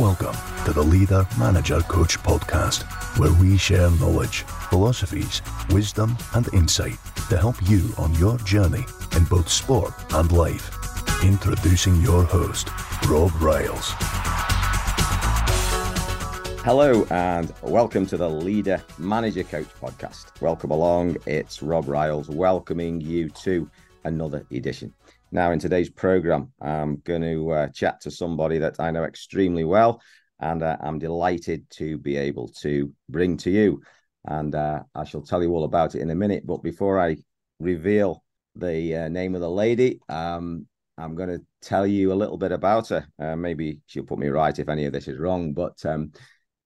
Welcome to the Leader Manager Coach podcast, where we share knowledge, philosophies, wisdom, and insight to help you on your journey in both sport and life. Introducing your host, Rob Riles. Hello and welcome to the Leader Manager Coach podcast. Welcome along. It's Rob Riles welcoming you to another edition. Now, in today's program, I'm going to uh, chat to somebody that I know extremely well, and uh, I'm delighted to be able to bring to you. And uh, I shall tell you all about it in a minute. But before I reveal the uh, name of the lady, um, I'm going to tell you a little bit about her. Uh, maybe she'll put me right if any of this is wrong, but um,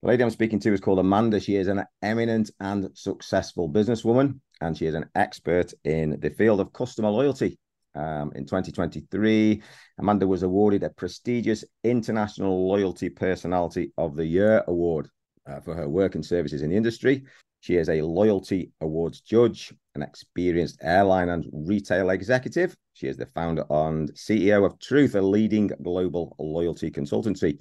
the lady I'm speaking to is called Amanda. She is an eminent and successful businesswoman, and she is an expert in the field of customer loyalty. Um, in 2023, Amanda was awarded a prestigious International Loyalty Personality of the Year award uh, for her work and services in the industry. She is a loyalty awards judge, an experienced airline and retail executive. She is the founder and CEO of Truth, a leading global loyalty consultancy.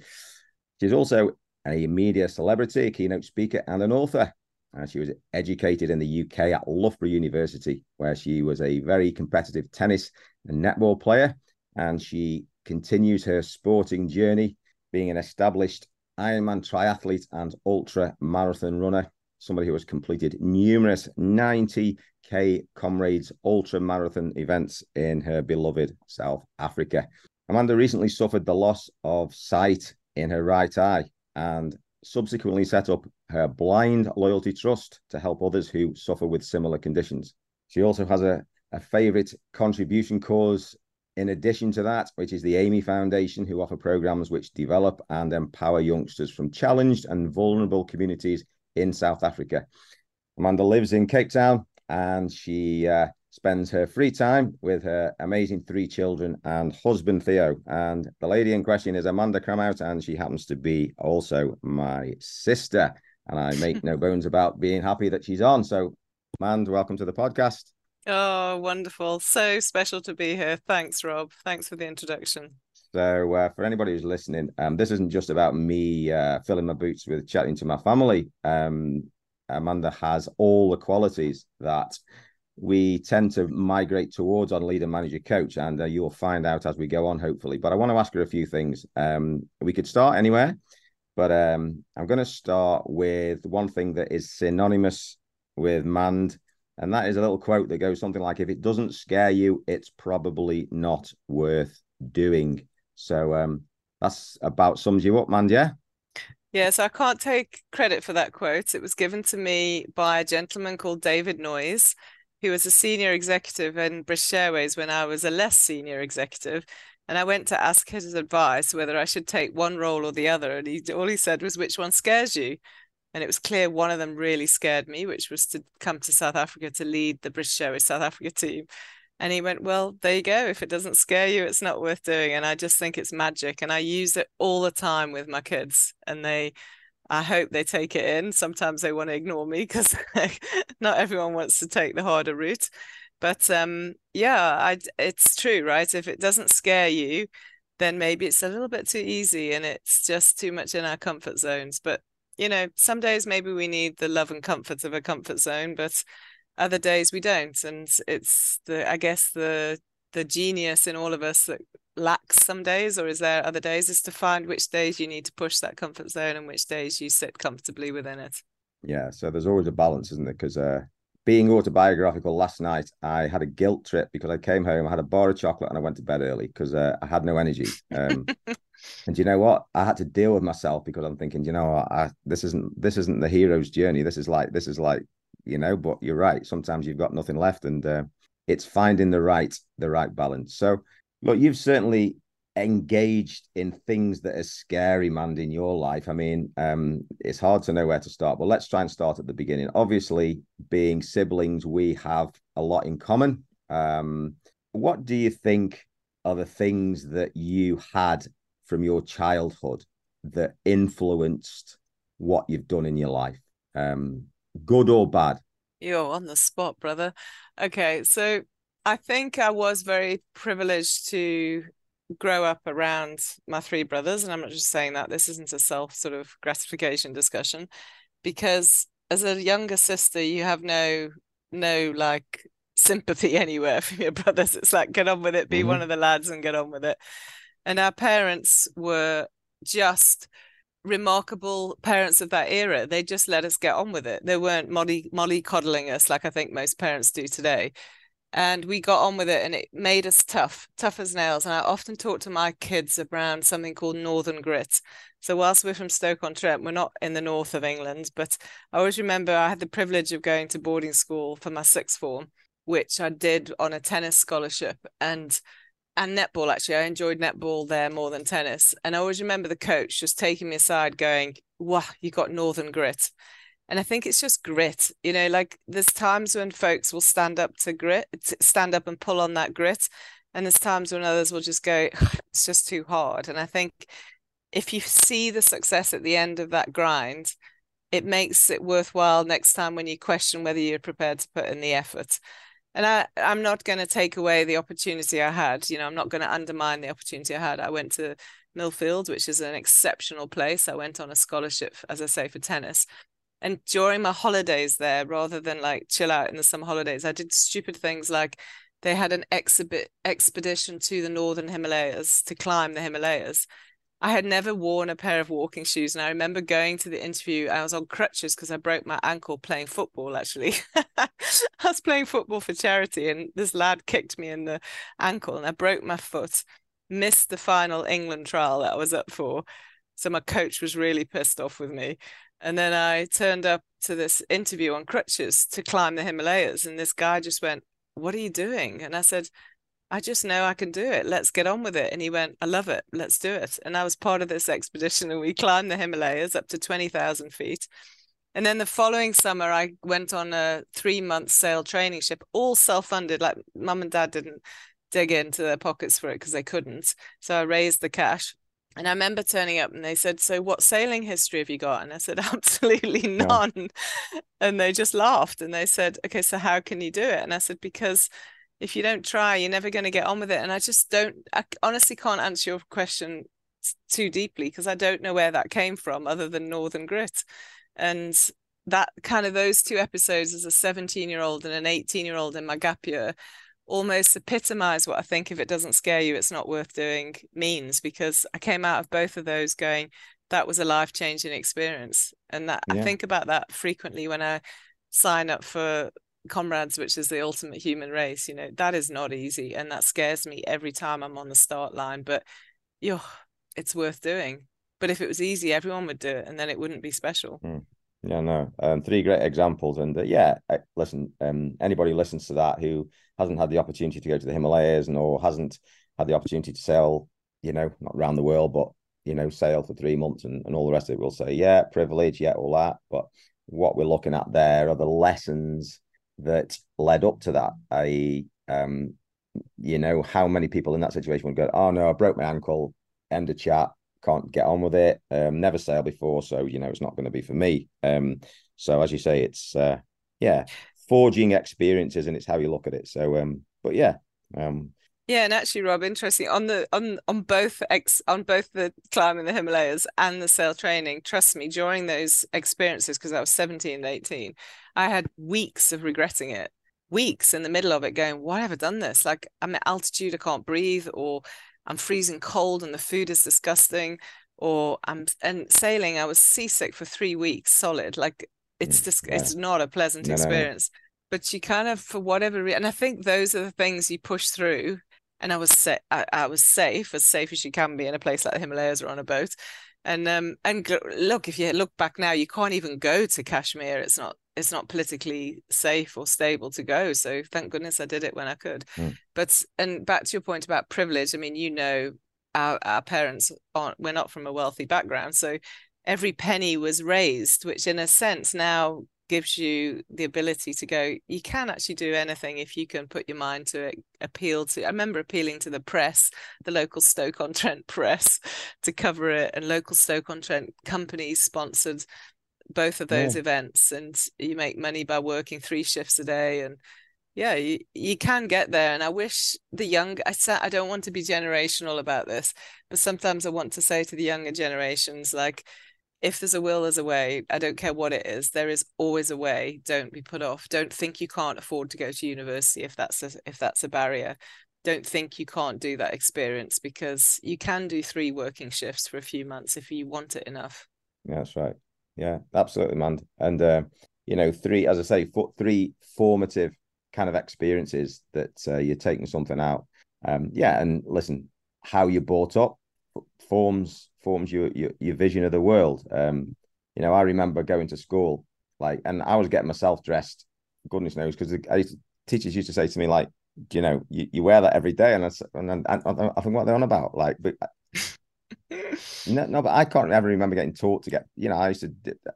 She's also a media celebrity, a keynote speaker, and an author. Uh, she was educated in the UK at Loughborough University, where she was a very competitive tennis and netball player. And she continues her sporting journey, being an established Ironman triathlete and ultra marathon runner, somebody who has completed numerous 90K comrades ultra marathon events in her beloved South Africa. Amanda recently suffered the loss of sight in her right eye and subsequently set up her Blind Loyalty Trust to help others who suffer with similar conditions. She also has a, a favorite contribution cause in addition to that, which is the Amy Foundation, who offer programs which develop and empower youngsters from challenged and vulnerable communities in South Africa. Amanda lives in Cape Town and she uh, spends her free time with her amazing three children and husband Theo. And the lady in question is Amanda Cromhout, and she happens to be also my sister. And I make no bones about being happy that she's on. So, Amanda, welcome to the podcast. Oh, wonderful. So special to be here. Thanks, Rob. Thanks for the introduction. So, uh, for anybody who's listening, um, this isn't just about me uh, filling my boots with chatting to my family. Um, Amanda has all the qualities that we tend to migrate towards on leader manager coach and uh, you'll find out as we go on hopefully but i want to ask her a few things um, we could start anywhere but um, i'm going to start with one thing that is synonymous with mand and that is a little quote that goes something like if it doesn't scare you it's probably not worth doing so um, that's about sums you up man yeah yeah, so I can't take credit for that quote. It was given to me by a gentleman called David Noyes, who was a senior executive in British Airways when I was a less senior executive. And I went to ask his advice whether I should take one role or the other. And he all he said was, which one scares you? And it was clear one of them really scared me, which was to come to South Africa to lead the British Airways South Africa team. And he went, Well, there you go. If it doesn't scare you, it's not worth doing. And I just think it's magic. And I use it all the time with my kids. And they I hope they take it in. Sometimes they want to ignore me because not everyone wants to take the harder route. But um, yeah, I, it's true, right? If it doesn't scare you, then maybe it's a little bit too easy and it's just too much in our comfort zones. But you know, some days maybe we need the love and comfort of a comfort zone, but other days we don't. And it's the, I guess the the genius in all of us that lacks some days or is there other days is to find which days you need to push that comfort zone and which days you sit comfortably within it yeah so there's always a balance isn't there because uh being autobiographical last night i had a guilt trip because i came home i had a bar of chocolate and i went to bed early because uh, i had no energy um and you know what? I had to deal with myself because i'm thinking you know what? I, this isn't this isn't the hero's journey. This is like this is like you know but you're right. Sometimes you've got nothing left and uh, it's finding the right the right balance. So Look, you've certainly engaged in things that are scary, man, in your life. I mean, um, it's hard to know where to start, but let's try and start at the beginning. Obviously, being siblings, we have a lot in common. Um, what do you think are the things that you had from your childhood that influenced what you've done in your life? Um, good or bad? You're on the spot, brother. Okay, so I think I was very privileged to grow up around my three brothers, and I'm not just saying that this isn't a self sort of gratification discussion, because as a younger sister, you have no no like sympathy anywhere from your brothers. It's like get on with it, be mm-hmm. one of the lads and get on with it. And our parents were just remarkable parents of that era. They just let us get on with it. They weren't molly molly coddling us like I think most parents do today. And we got on with it and it made us tough, tough as nails. And I often talk to my kids around something called Northern Grit. So whilst we're from Stoke-on-Trent, we're not in the north of England, but I always remember I had the privilege of going to boarding school for my sixth form, which I did on a tennis scholarship. And and netball actually i enjoyed netball there more than tennis and i always remember the coach just taking me aside going wow you got northern grit and i think it's just grit you know like there's times when folks will stand up to grit stand up and pull on that grit and there's times when others will just go it's just too hard and i think if you see the success at the end of that grind it makes it worthwhile next time when you question whether you're prepared to put in the effort and I, I'm not going to take away the opportunity I had. You know, I'm not going to undermine the opportunity I had. I went to Millfield, which is an exceptional place. I went on a scholarship, as I say, for tennis. And during my holidays there, rather than like chill out in the summer holidays, I did stupid things like they had an exhibit expedition to the northern Himalayas to climb the Himalayas. I had never worn a pair of walking shoes. And I remember going to the interview, I was on crutches because I broke my ankle playing football, actually. I was playing football for charity, and this lad kicked me in the ankle, and I broke my foot, missed the final England trial that I was up for. So my coach was really pissed off with me. And then I turned up to this interview on crutches to climb the Himalayas. And this guy just went, What are you doing? And I said, I just know I can do it. Let's get on with it. And he went, I love it. Let's do it. And I was part of this expedition and we climbed the Himalayas up to 20,000 feet. And then the following summer, I went on a three month sail training ship, all self funded. Like mum and dad didn't dig into their pockets for it because they couldn't. So I raised the cash. And I remember turning up and they said, So what sailing history have you got? And I said, Absolutely none. Yeah. And they just laughed and they said, Okay, so how can you do it? And I said, Because if you don't try, you're never going to get on with it. And I just don't, I honestly can't answer your question too deeply because I don't know where that came from other than Northern Grit. And that kind of those two episodes as a 17 year old and an 18 year old in my gap year almost epitomize what I think if it doesn't scare you, it's not worth doing means because I came out of both of those going, that was a life changing experience. And that yeah. I think about that frequently when I sign up for comrades which is the ultimate human race you know that is not easy and that scares me every time i'm on the start line but yo it's worth doing but if it was easy everyone would do it and then it wouldn't be special mm. Yeah no um, three great examples and uh, yeah listen um, anybody listens to that who hasn't had the opportunity to go to the himalayas and or hasn't had the opportunity to sail you know not around the world but you know sail for three months and, and all the rest of it will say yeah privilege yeah all that but what we're looking at there are the lessons that led up to that. I, um, you know, how many people in that situation would go, "Oh no, I broke my ankle." End of chat. Can't get on with it. Um, never sailed before, so you know it's not going to be for me. Um, so as you say, it's uh, yeah, forging experiences, and it's how you look at it. So, um, but yeah, um, yeah, and actually, Rob, interesting on the on on both ex on both the climbing the Himalayas and the sail training. Trust me, during those experiences, because I was 17 and 18, I had weeks of regretting it. Weeks in the middle of it, going, "Why have I done this? Like I'm at altitude, I can't breathe, or I'm freezing cold and the food is disgusting, or I'm and sailing. I was seasick for three weeks solid. Like it's mm, just yeah. it's not a pleasant no, experience." No but you kind of for whatever reason and i think those are the things you push through and I was sa- I, I, was safe, as safe as you can be in a place like the Himalayas or on a boat. And um and look, if you look back now, you can't even go to Kashmir. It's not it's not politically safe or stable to go. So thank goodness I did it when I could. Mm. But and back to your point about privilege, I mean, you know, our our parents aren't we're not from a wealthy background, so every penny was raised, which in a sense now gives you the ability to go you can actually do anything if you can put your mind to it appeal to i remember appealing to the press the local stoke-on-trent press to cover it and local stoke-on-trent companies sponsored both of those yeah. events and you make money by working three shifts a day and yeah you, you can get there and i wish the young i said i don't want to be generational about this but sometimes i want to say to the younger generations like if there's a will there's a way. I don't care what it is there is always a way. Don't be put off. Don't think you can't afford to go to university if that's a, if that's a barrier. Don't think you can't do that experience because you can do three working shifts for a few months if you want it enough. Yeah, that's right. Yeah absolutely man. And uh, you know three as i say for, three formative kind of experiences that uh, you're taking something out. Um, yeah, and listen, how you're brought up forms forms your your, your vision of the world. Um, you know, I remember going to school like, and I was getting myself dressed. Goodness knows, because teachers used to say to me like, you know, you, you wear that every day, and I, and, and I, I think what they're on about, like, but no, no, but I can't ever remember getting taught to get. You know, I used to.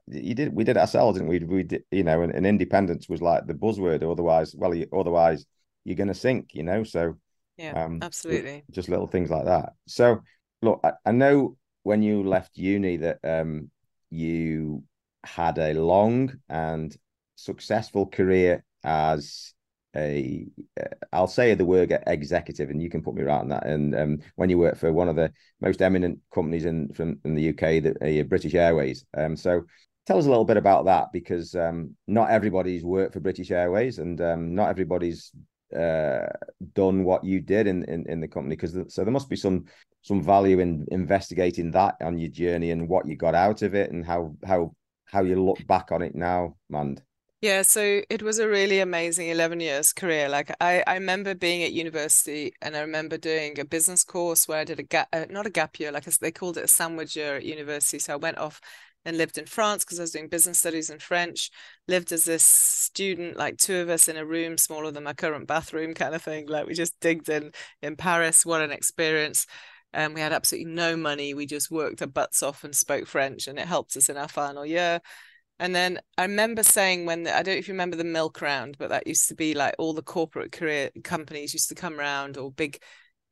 You did. We did it ourselves, didn't we? We did. You know, and, and independence was like the buzzword. Otherwise, well, you, otherwise you're going to sink. You know, so yeah, um, absolutely. Just little things like that. So, look, I, I know when you left uni that um you had a long and successful career as a I'll say the word executive, and you can put me right on that. And um, when you work for one of the most eminent companies in from in the UK, the uh, British Airways. Um, so tell us a little bit about that because um, not everybody's worked for British Airways, and um, not everybody's uh, done what you did in in, in the company. Because so there must be some some value in investigating that on your journey and what you got out of it, and how how how you look back on it now, Mand. Yeah, so it was a really amazing 11 years career. Like I, I remember being at university and I remember doing a business course where I did a gap, uh, not a gap year, like a, they called it a sandwich year at university. So I went off and lived in France because I was doing business studies in French, lived as this student, like two of us in a room smaller than my current bathroom kind of thing. Like we just digged in in Paris. What an experience. And um, we had absolutely no money. We just worked our butts off and spoke French and it helped us in our final year. And then I remember saying when the, I don't know if you remember the milk round, but that used to be like all the corporate career companies used to come around or big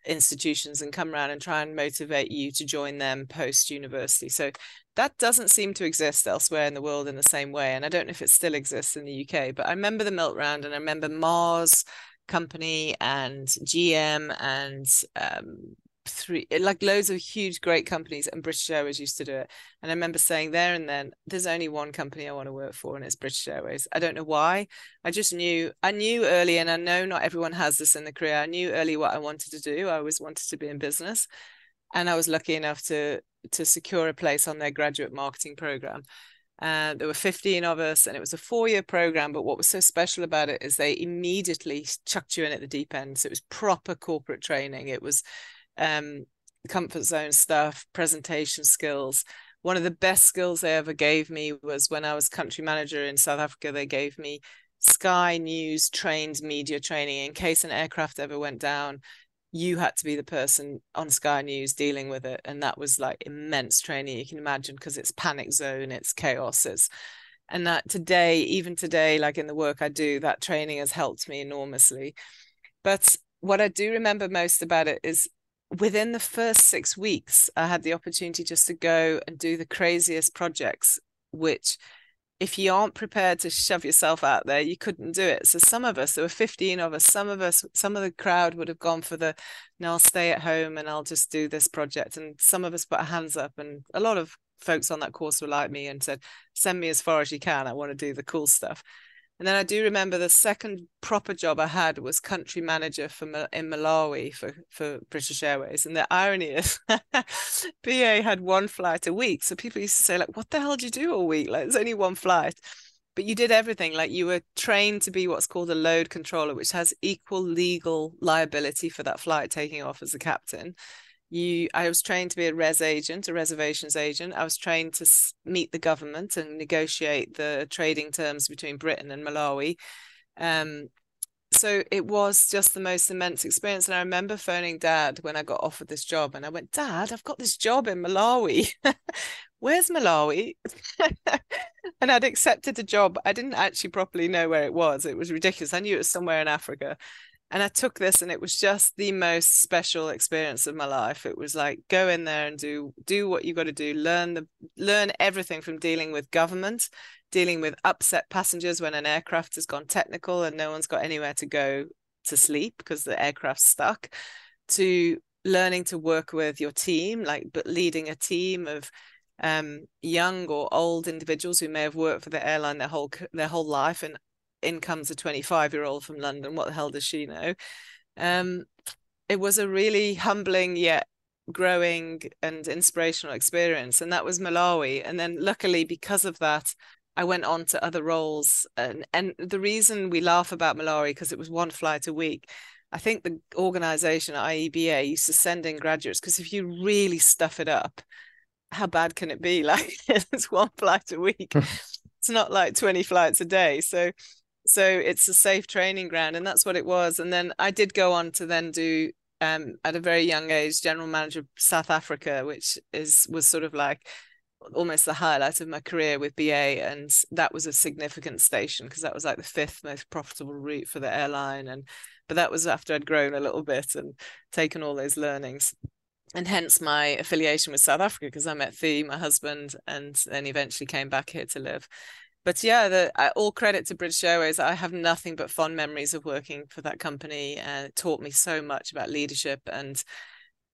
institutions and come around and try and motivate you to join them post university. So that doesn't seem to exist elsewhere in the world in the same way. And I don't know if it still exists in the UK, but I remember the milk round and I remember Mars company and GM and um, three like loads of huge great companies and british airways used to do it and i remember saying there and then there's only one company i want to work for and it's british airways i don't know why i just knew i knew early and i know not everyone has this in the career i knew early what i wanted to do i always wanted to be in business and i was lucky enough to to secure a place on their graduate marketing program uh, there were 15 of us and it was a four year program. But what was so special about it is they immediately chucked you in at the deep end. So it was proper corporate training. It was um, comfort zone stuff, presentation skills. One of the best skills they ever gave me was when I was country manager in South Africa. They gave me Sky News trained media training in case an aircraft ever went down. You had to be the person on Sky News dealing with it, and that was like immense training. You can imagine because it's panic zone, it's chaos, it's and that today, even today, like in the work I do, that training has helped me enormously. But what I do remember most about it is within the first six weeks, I had the opportunity just to go and do the craziest projects, which if you aren't prepared to shove yourself out there, you couldn't do it. So some of us, there were 15 of us, some of us, some of the crowd would have gone for the, no, I'll stay at home and I'll just do this project. And some of us put our hands up and a lot of folks on that course were like me and said, send me as far as you can. I want to do the cool stuff. And then I do remember the second proper job I had was country manager for in Malawi for, for British Airways. And the irony is, BA had one flight a week. So people used to say, like, what the hell do you do all week? Like, there's only one flight. But you did everything. Like, you were trained to be what's called a load controller, which has equal legal liability for that flight taking off as a captain you i was trained to be a res agent a reservations agent. I was trained to meet the government and negotiate the trading terms between britain and malawi. Um, so it was just the most immense experience. And i remember phoning dad when i got offered this job and i went dad i've got this job in malawi. Where's malawi? And i'd accepted the job. I didn't actually properly know where it was. It was ridiculous. I knew it was somewhere in africa and I took this and it was just the most special experience of my life. It was like go in there and do do what you got to do, learn the learn everything from dealing with government, dealing with upset passengers when an aircraft has gone technical and no one's got anywhere to go to sleep because the aircraft's stuck, to learning to work with your team, like but leading a team of um, young or old individuals who may have worked for the airline their whole their whole life and in comes a 25 year old from London. What the hell does she know? Um, it was a really humbling yet growing and inspirational experience. And that was Malawi. And then luckily, because of that, I went on to other roles. And, and the reason we laugh about Malawi, because it was one flight a week, I think the organization IEBA used to send in graduates because if you really stuff it up, how bad can it be? Like it's one flight a week. it's not like 20 flights a day. So so it's a safe training ground and that's what it was. And then i did go on to then do um, at a very young age general manager of south africa which is was sort of like almost the highlight of my career with ba and that was a significant station because that was like the fifth most profitable route for the airline and but that was after i'd grown a little bit and taken all those learnings. And hence my affiliation with south africa because i met Theo, my husband and then eventually came back here to live but yeah, the uh, all credit to British Airways. I have nothing but fond memories of working for that company, it taught me so much about leadership and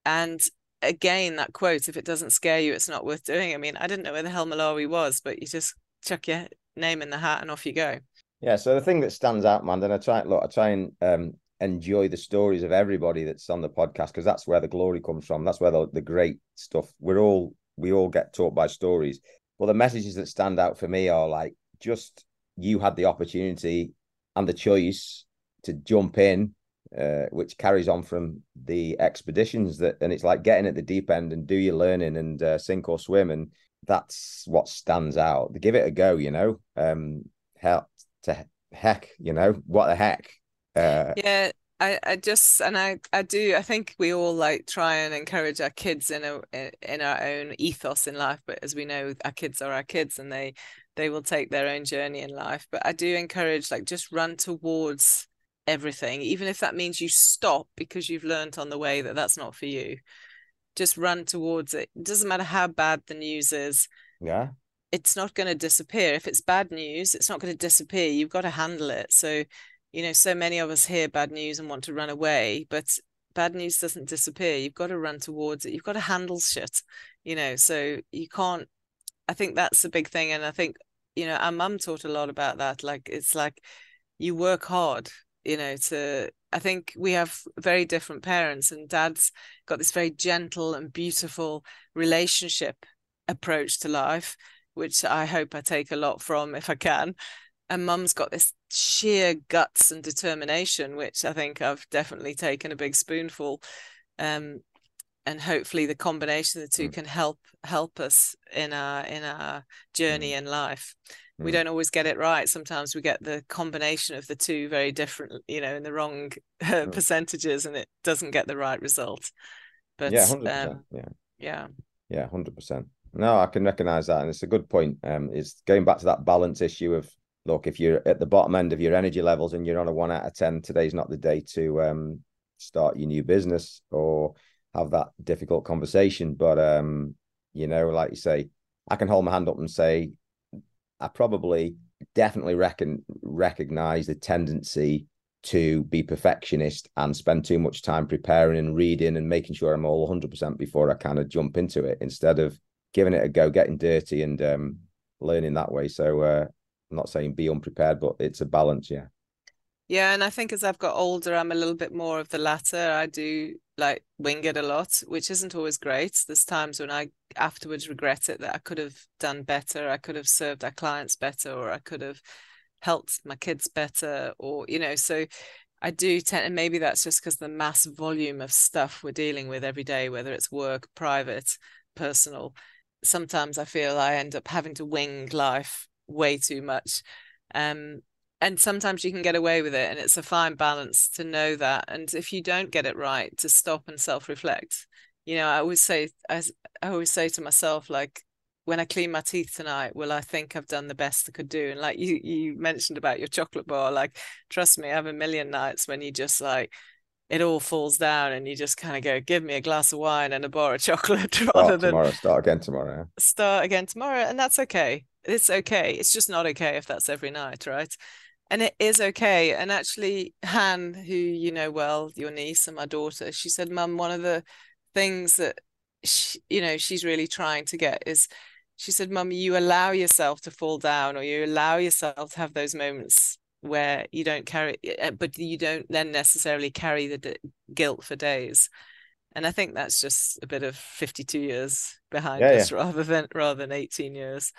and again that quote: "If it doesn't scare you, it's not worth doing." I mean, I didn't know where the hell Malawi was, but you just chuck your name in the hat and off you go. Yeah. So the thing that stands out, man, and I try look, I try and um, enjoy the stories of everybody that's on the podcast because that's where the glory comes from. That's where the, the great stuff. We're all we all get taught by stories. Well, the messages that stand out for me are like just you had the opportunity and the choice to jump in, uh, which carries on from the expeditions that, and it's like getting at the deep end and do your learning and uh, sink or swim, and that's what stands out. Give it a go, you know. Um, to heck, you know what the heck. Uh, yeah, I, I just and I I do I think we all like try and encourage our kids in a in our own ethos in life but as we know our kids are our kids and they they will take their own journey in life. But I do encourage like just run towards everything even if that means you stop because you've learned on the way that that's not for you. Just run towards it. it doesn't matter how bad the news is. Yeah. It's not going to disappear. If it's bad news it's not going to disappear. You've got to handle it. So you know so many of us hear bad news and want to run away but bad news doesn't disappear. You've got to run towards it. You've got to handle shit you know so you can't i think that's a big thing and i think you know our mum taught a lot about that. Like it's like you work hard you know to i think we have very different parents and dad's got this very gentle and beautiful relationship approach to life which i hope i take a lot from if i can. And mum's got this sheer guts and determination which i think i've definitely taken a big spoonful um, and hopefully the combination of the two mm. can help help us in our in our journey mm. in life. Mm. we don't always get it right. Sometimes we get the combination of the two very different you know in the wrong uh, percentages and it doesn't get the right result. But yeah 100%, um, yeah. yeah. Yeah 100% no i can recognize that and it's a good point um it's going back to that balance issue of look, if you're at the bottom end of your energy levels and you're on a one out of 10, today's not the day to um, start your new business or have that difficult conversation. But, um, you know, like you say, I can hold my hand up and say, I probably definitely reckon recognize the tendency to be perfectionist and spend too much time preparing and reading and making sure I'm all 100% before I kind of jump into it instead of giving it a go, getting dirty and um, learning that way. So uh, I'm not saying be unprepared, but it's a balance, yeah. Yeah, and I think as I've got older, I'm a little bit more of the latter. I do like wing it a lot, which isn't always great. There's times when I afterwards regret it that I could have done better. I could have served our clients better, or I could have helped my kids better, or you know. So I do tend, and maybe that's just because the mass volume of stuff we're dealing with every day, whether it's work, private, personal. Sometimes I feel I end up having to wing life way too much. Um, and sometimes you can get away with it, and it's a fine balance to know that. And if you don't get it right, to stop and self reflect. You know, I always say, I, I always say to myself, like, when I clean my teeth tonight, will I think I've done the best I could do? And like you you mentioned about your chocolate bar, like trust me, I have a million nights when you just like it all falls down and you just kind of go, give me a glass of wine and a bar of chocolate start rather than tomorrow, start again tomorrow. start again tomorrow. And that's okay. It's okay. It's just not okay if that's every night, right? And it is okay. And actually, Han, who you know well, your niece and my daughter, she said, Mum, one of the things that she, you know she's really trying to get is she said, Mum, you allow yourself to fall down or you allow yourself to have those moments where you don't carry, eh, but you don't then necessarily carry the d- guilt for days. And I think that's just a bit of 52 years behind Yeah, us rather than rather than 18 years.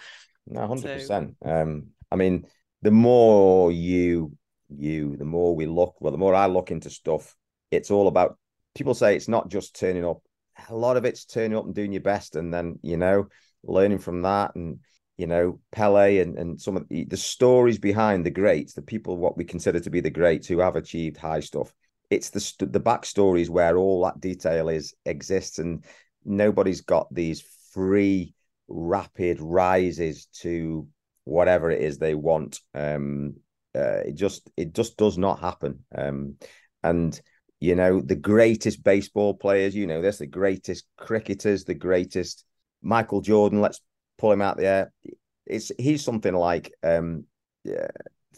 No, hundred So- percent. Um, I mean, the more you you, the more we look. Well, the more I look into stuff, it's all about. People say it's not just turning up. A lot of it's turning up and doing your best, and then you know, learning from that, and you know, Pele and and some of the, the stories behind the greats, the people what we consider to be the greats who have achieved high stuff. It's the the backstories where all that detail is exists, and nobody's got these free rapid rises to whatever it is they want. Um, uh, it just it just does not happen. Um, and you know the greatest baseball players, you know this, the greatest cricketers, the greatest Michael Jordan. Let's pull him out there. It's he's something like um, yeah,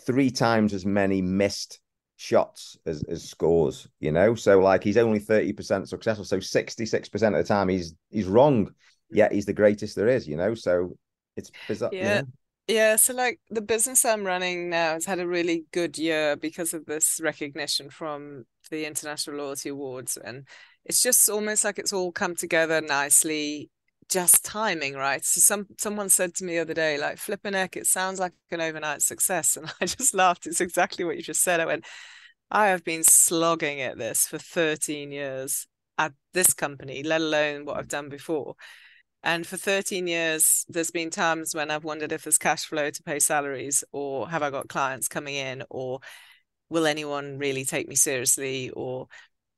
three times as many missed shots as, as scores. You know, so like he's only thirty percent successful. So sixty six percent of the time he's he's wrong yet he's the greatest there is, you know. So it's bizarre. you Yeah. Yeah, so like the business I'm running now has had a really good year because of this recognition from the International Loyalty Awards. And it's just almost like it's all come together nicely, just timing, right? So some someone said to me the other day, like flipping heck, it sounds like an overnight success. And I just laughed. It's exactly what you just said. I went, I have been slogging at this for 13 years at this company, let alone what I've done before. And for 13 years, there's been times when I've wondered if there's cash flow to pay salaries, or have I got clients coming in, or will anyone really take me seriously? Or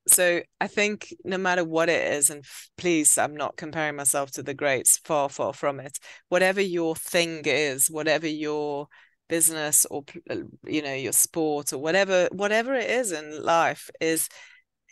so I think no matter what it is, and please, I'm not comparing myself to the greats, far, far from it. Whatever your thing is, whatever your business or uh, you know your sport or whatever whatever it is in life is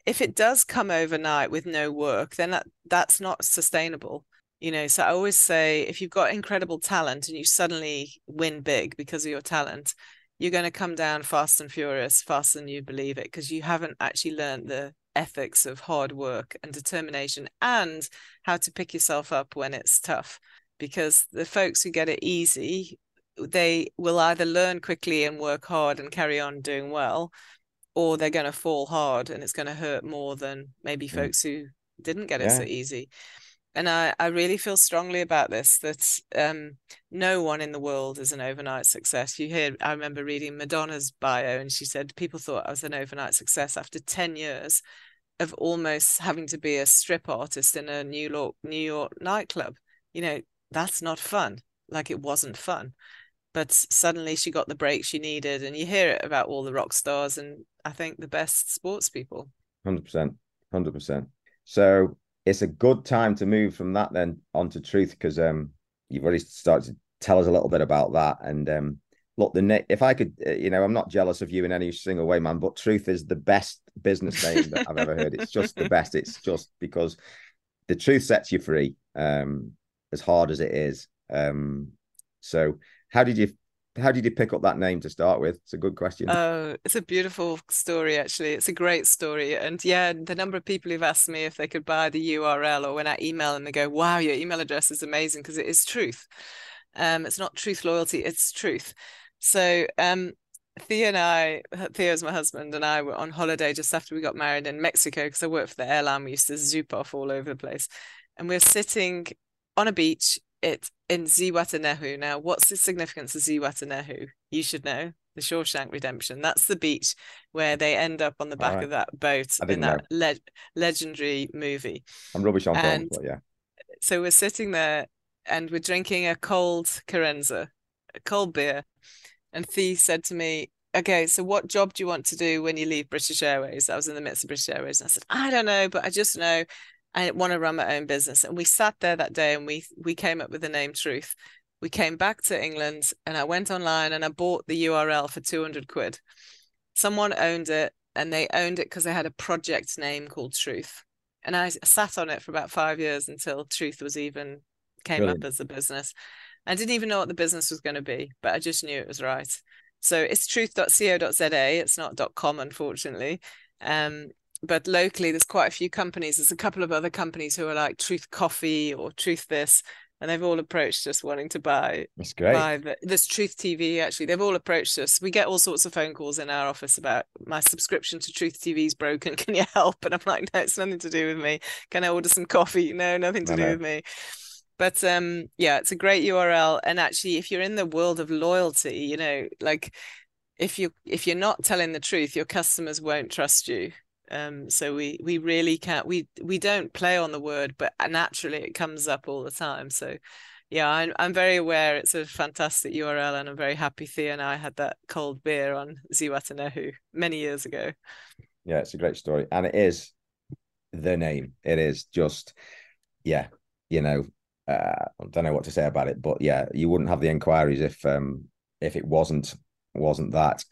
if it does come overnight with no work then that that's not sustainable you know so i always say if you've got incredible talent and you suddenly win big because of your talent you're going to come down fast and furious faster than you believe it because you haven't actually learned the ethics of hard work and determination and how to pick yourself up when it's tough because the folks who get it easy they will either learn quickly and work hard and carry on doing well or they're going to fall hard and it's going to hurt more than maybe Mm. folks who didn't get it so easy and I, I really feel strongly about this that um, no one in the world is an overnight success. You hear, I remember reading Madonna's bio, and she said people thought I was an overnight success after 10 years of almost having to be a strip artist in a New York, New York nightclub. You know, that's not fun. Like it wasn't fun. But suddenly she got the break she needed, and you hear it about all the rock stars and I think the best sports people. Hundred percent, hundred percent. So it's a good time to move from that then onto truth because um you've already started to tell us a little bit about that. And um look the ne- if I could uh, you know I'm not jealous of you in any single way man but truth is the best business name that I've ever heard. It's just the best. It's just because the truth sets you free um as hard as it is. Um so how did you how did you pick up that name to start with it's a good question Oh, it's a beautiful story, actually. It's a great story. And yeah, the number of people who've asked me if they could buy the URL or when I email them, they go, wow, your email address is amazing because it is truth. Um, it's not truth loyalty, it's truth. So um Theo and I, Theo's my husband, and I were on holiday just after we got married in Mexico because I worked for the airline. We used to zoop off all over the place. And we're sitting on a beach it in Zihuatanejo. Now, what's the significance of Zihuatanejo? You should know the Shawshank Redemption. That's the beach where they end up on the back Alright. of that boat in that le- legendary movie. I'm rubbish on films but yeah So we're sitting there and we're drinking a cold Carenza, a cold beer. And Theo said to me, Okay, so what job do you want to do when you leave British Airways? I was in the midst of British Airways. And I said, I don't know, but I just know I want to run my own business. And we sat there that day and we we came up with the name Truth. We came back to England and I went online and I bought the URL for 200 quid. Someone owned it and they owned it because they had a project name called Truth. And I sat on it for about five years until Truth was even came Brilliant. up as a business. I didn't even know what the business was going to be, but I just knew it was right. So it's truth.co.za. It's not .com, unfortunately. Um, but locally, there's quite a few companies. There's a couple of other companies who are like Truth Coffee or Truth This, and they've all approached us wanting to buy. That's great. Buy the, this Truth TV. Actually, they've all approached us. We get all sorts of phone calls in our office about my subscription to Truth TV is broken. Can you help? And I'm like, no, it's nothing to do with me. Can I order some coffee? No, nothing to no, do no. with me but um yeah it's a great url and actually if you're in the world of loyalty you know like if you if you're not telling the truth your customers won't trust you um so we we really can't we we don't play on the word but naturally it comes up all the time. So yeah i'm, I'm very aware it's a fantastic url and i'm very happy thea and i had that cold beer on zihuatanejo many years ago. Yeah it's a great story. And it is the name. It is just yeah you know uh, I don't know what to say about it, but yeah, you wouldn't have the inquiries if um if it wasn't wasn't that.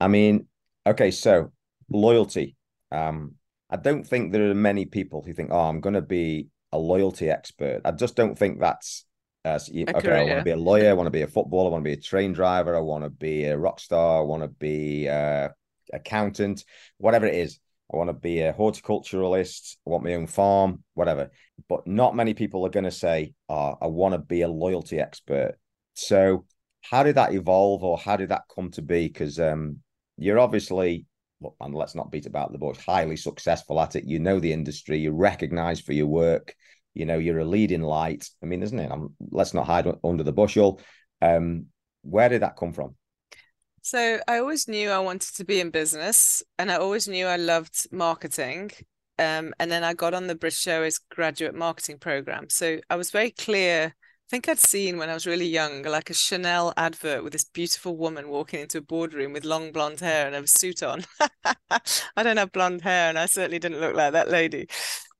I mean, okay, so loyalty. Um, I don't think there are many people who think, oh, I'm going to be a loyalty expert. I just don't think that's uh, okay. Career. I want to be a lawyer. I want to be a footballer. I want to be a train driver. I want to be a rock star. I want to be a accountant. Whatever it is, I want to be a horticulturalist. I want my own farm. Whatever. But not many people are going to say, oh, I want to be a loyalty expert. So how did that evolve or how did that come to be? Because um, you're obviously, and let's not beat about the bush, highly successful at it. You know the industry, you're recognized for your work. You know, you're a leading light. I mean, isn't it? I'm, let's not hide under the bushel. Um, where did that come from? So I always knew I wanted to be in business and I always knew I loved marketing. Um, and then I got on the British Airways graduate marketing program. So I was very clear I think I'd seen when I was really young, like a Chanel advert with this beautiful woman walking into a boardroom with long blonde hair and a suit on. I don't have blonde hair, and I certainly didn't look like that lady.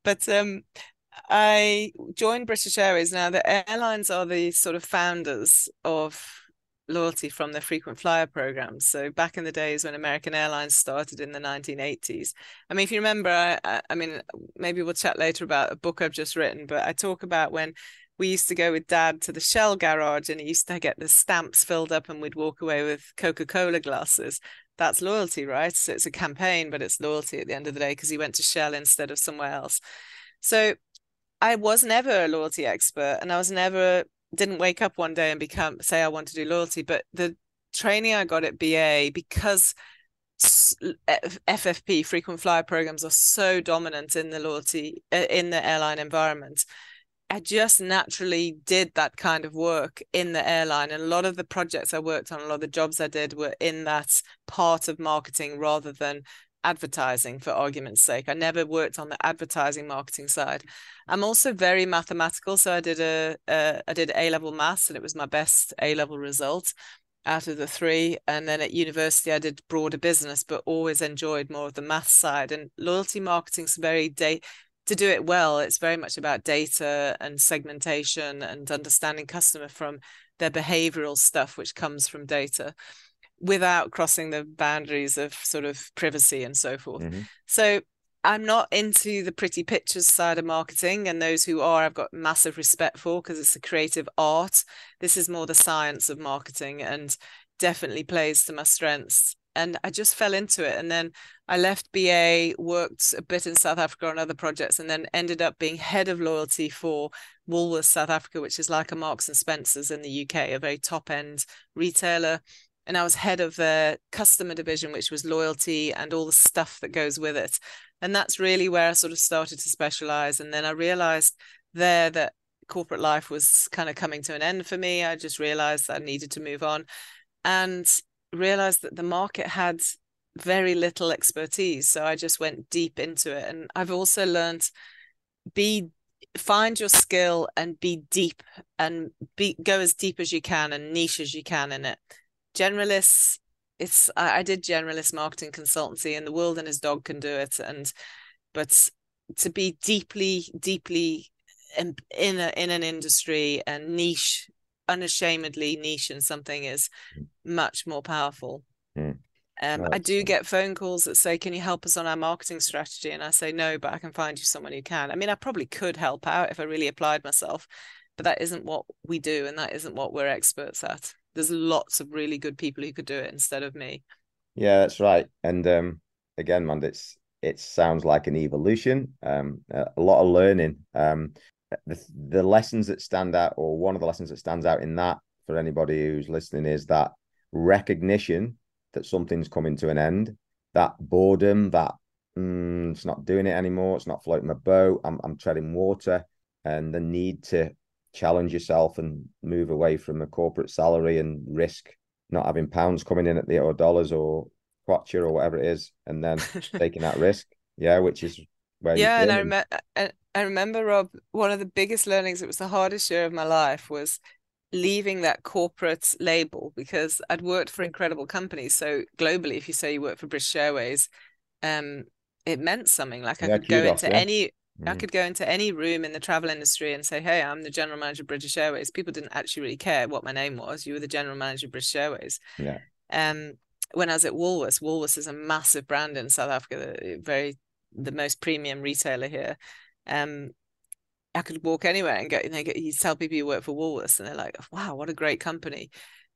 But um, I joined British Airways. Now, the airlines are the sort of founders of loyalty from their frequent flyer programs. So back in the days when American Airlines started in the 1980s. I mean, if you remember, I, I mean, maybe we'll chat later about a book I've just written, but I talk about when we used to go with dad to the Shell garage and he used to get the stamps filled up and we'd walk away with Coca-Cola glasses. That's loyalty, right? So it's a campaign, but it's loyalty at the end of the day because he went to Shell instead of somewhere else. So I was never a loyalty expert and I was never didn't wake up one day and become say I want to do loyalty, but the training I got at BA because FFP frequent flyer programs are so dominant in the loyalty uh, in the airline environment I just naturally did that kind of work in the airline. And a lot of the projects I worked on, a lot of the jobs I did were in that part of marketing rather than advertising for argument's sake. I never worked on the advertising marketing side. I'm also very mathematical. So I did a, a I did A level maths and it was my best A level result out of the three. And then at university, I did broader business, but always enjoyed more of the math side. And loyalty marketing is very day to do it well, it's very much about data and segmentation and understanding customer from their behavioral stuff, which comes from data without crossing the boundaries of sort of privacy and so forth. Mm-hmm. So I'm not into the pretty pictures side of marketing, and those who are, I've got massive respect for because it's a creative art. This is more the science of marketing and definitely plays to my strengths and I just fell into it. And then I left BA, worked a bit in South Africa on other projects, and then ended up being head of loyalty for Woolworths South Africa, which is like a Marks and Spencers in the UK, a very top end retailer. And I was head of their customer division, which was loyalty and all the stuff that goes with it. And that's really where I sort of started to specialize. And then I realized there that corporate life was kind of coming to an end for me. I just realized I needed to move on. And realized that the market had very little expertise so i just went deep into it. And i've also learned be find your skill and be deep and be go as deep as you can and niche as you can in it. Generalists it's I, I did generalist marketing consultancy and the world and his dog can do it. And but to be deeply, deeply in in, a, in an industry and niche, unashamedly niche in something is mm. much more powerful. Mm. Um, I do get phone calls that say, "Can you help us on our marketing strategy?" And I say, "No, but I can find you someone who can." I mean, I probably could help out if I really applied myself, but that isn't what we do, and that isn't what we're experts at. There's lots of really good people who could do it instead of me. Yeah, that's right. And um, again, man, it's it sounds like an evolution, um, a lot of learning. Um, the the lessons that stand out, or one of the lessons that stands out in that for anybody who's listening, is that recognition that something's coming to an end. That boredom, that mm, it's not doing it anymore. It's not floating my boat. I'm I'm treading water, and the need to challenge yourself and move away from a corporate salary and risk not having pounds coming in at the or dollars or kwacha or whatever it is, and then taking that risk. Yeah, which is where yeah, and I remember I remember Rob. One of the biggest learnings. It was the hardest year of my life. Was leaving that corporate label because I'd worked for incredible companies. So globally, if you say you work for British Airways, um, it meant something. Like I yeah, could go into yeah. any I mm. could go into any room in the travel industry and say, Hey, I'm the general manager of British Airways. People didn't actually really care what my name was. You were the general manager of British Airways. Yeah. Um, when I was at Woolworths, Woolworths is a massive brand in South Africa, very the most premium retailer here. Um, I could walk anywhere and go, you you tell people you work for Woolworths, and they're like, "Wow, what a great company!"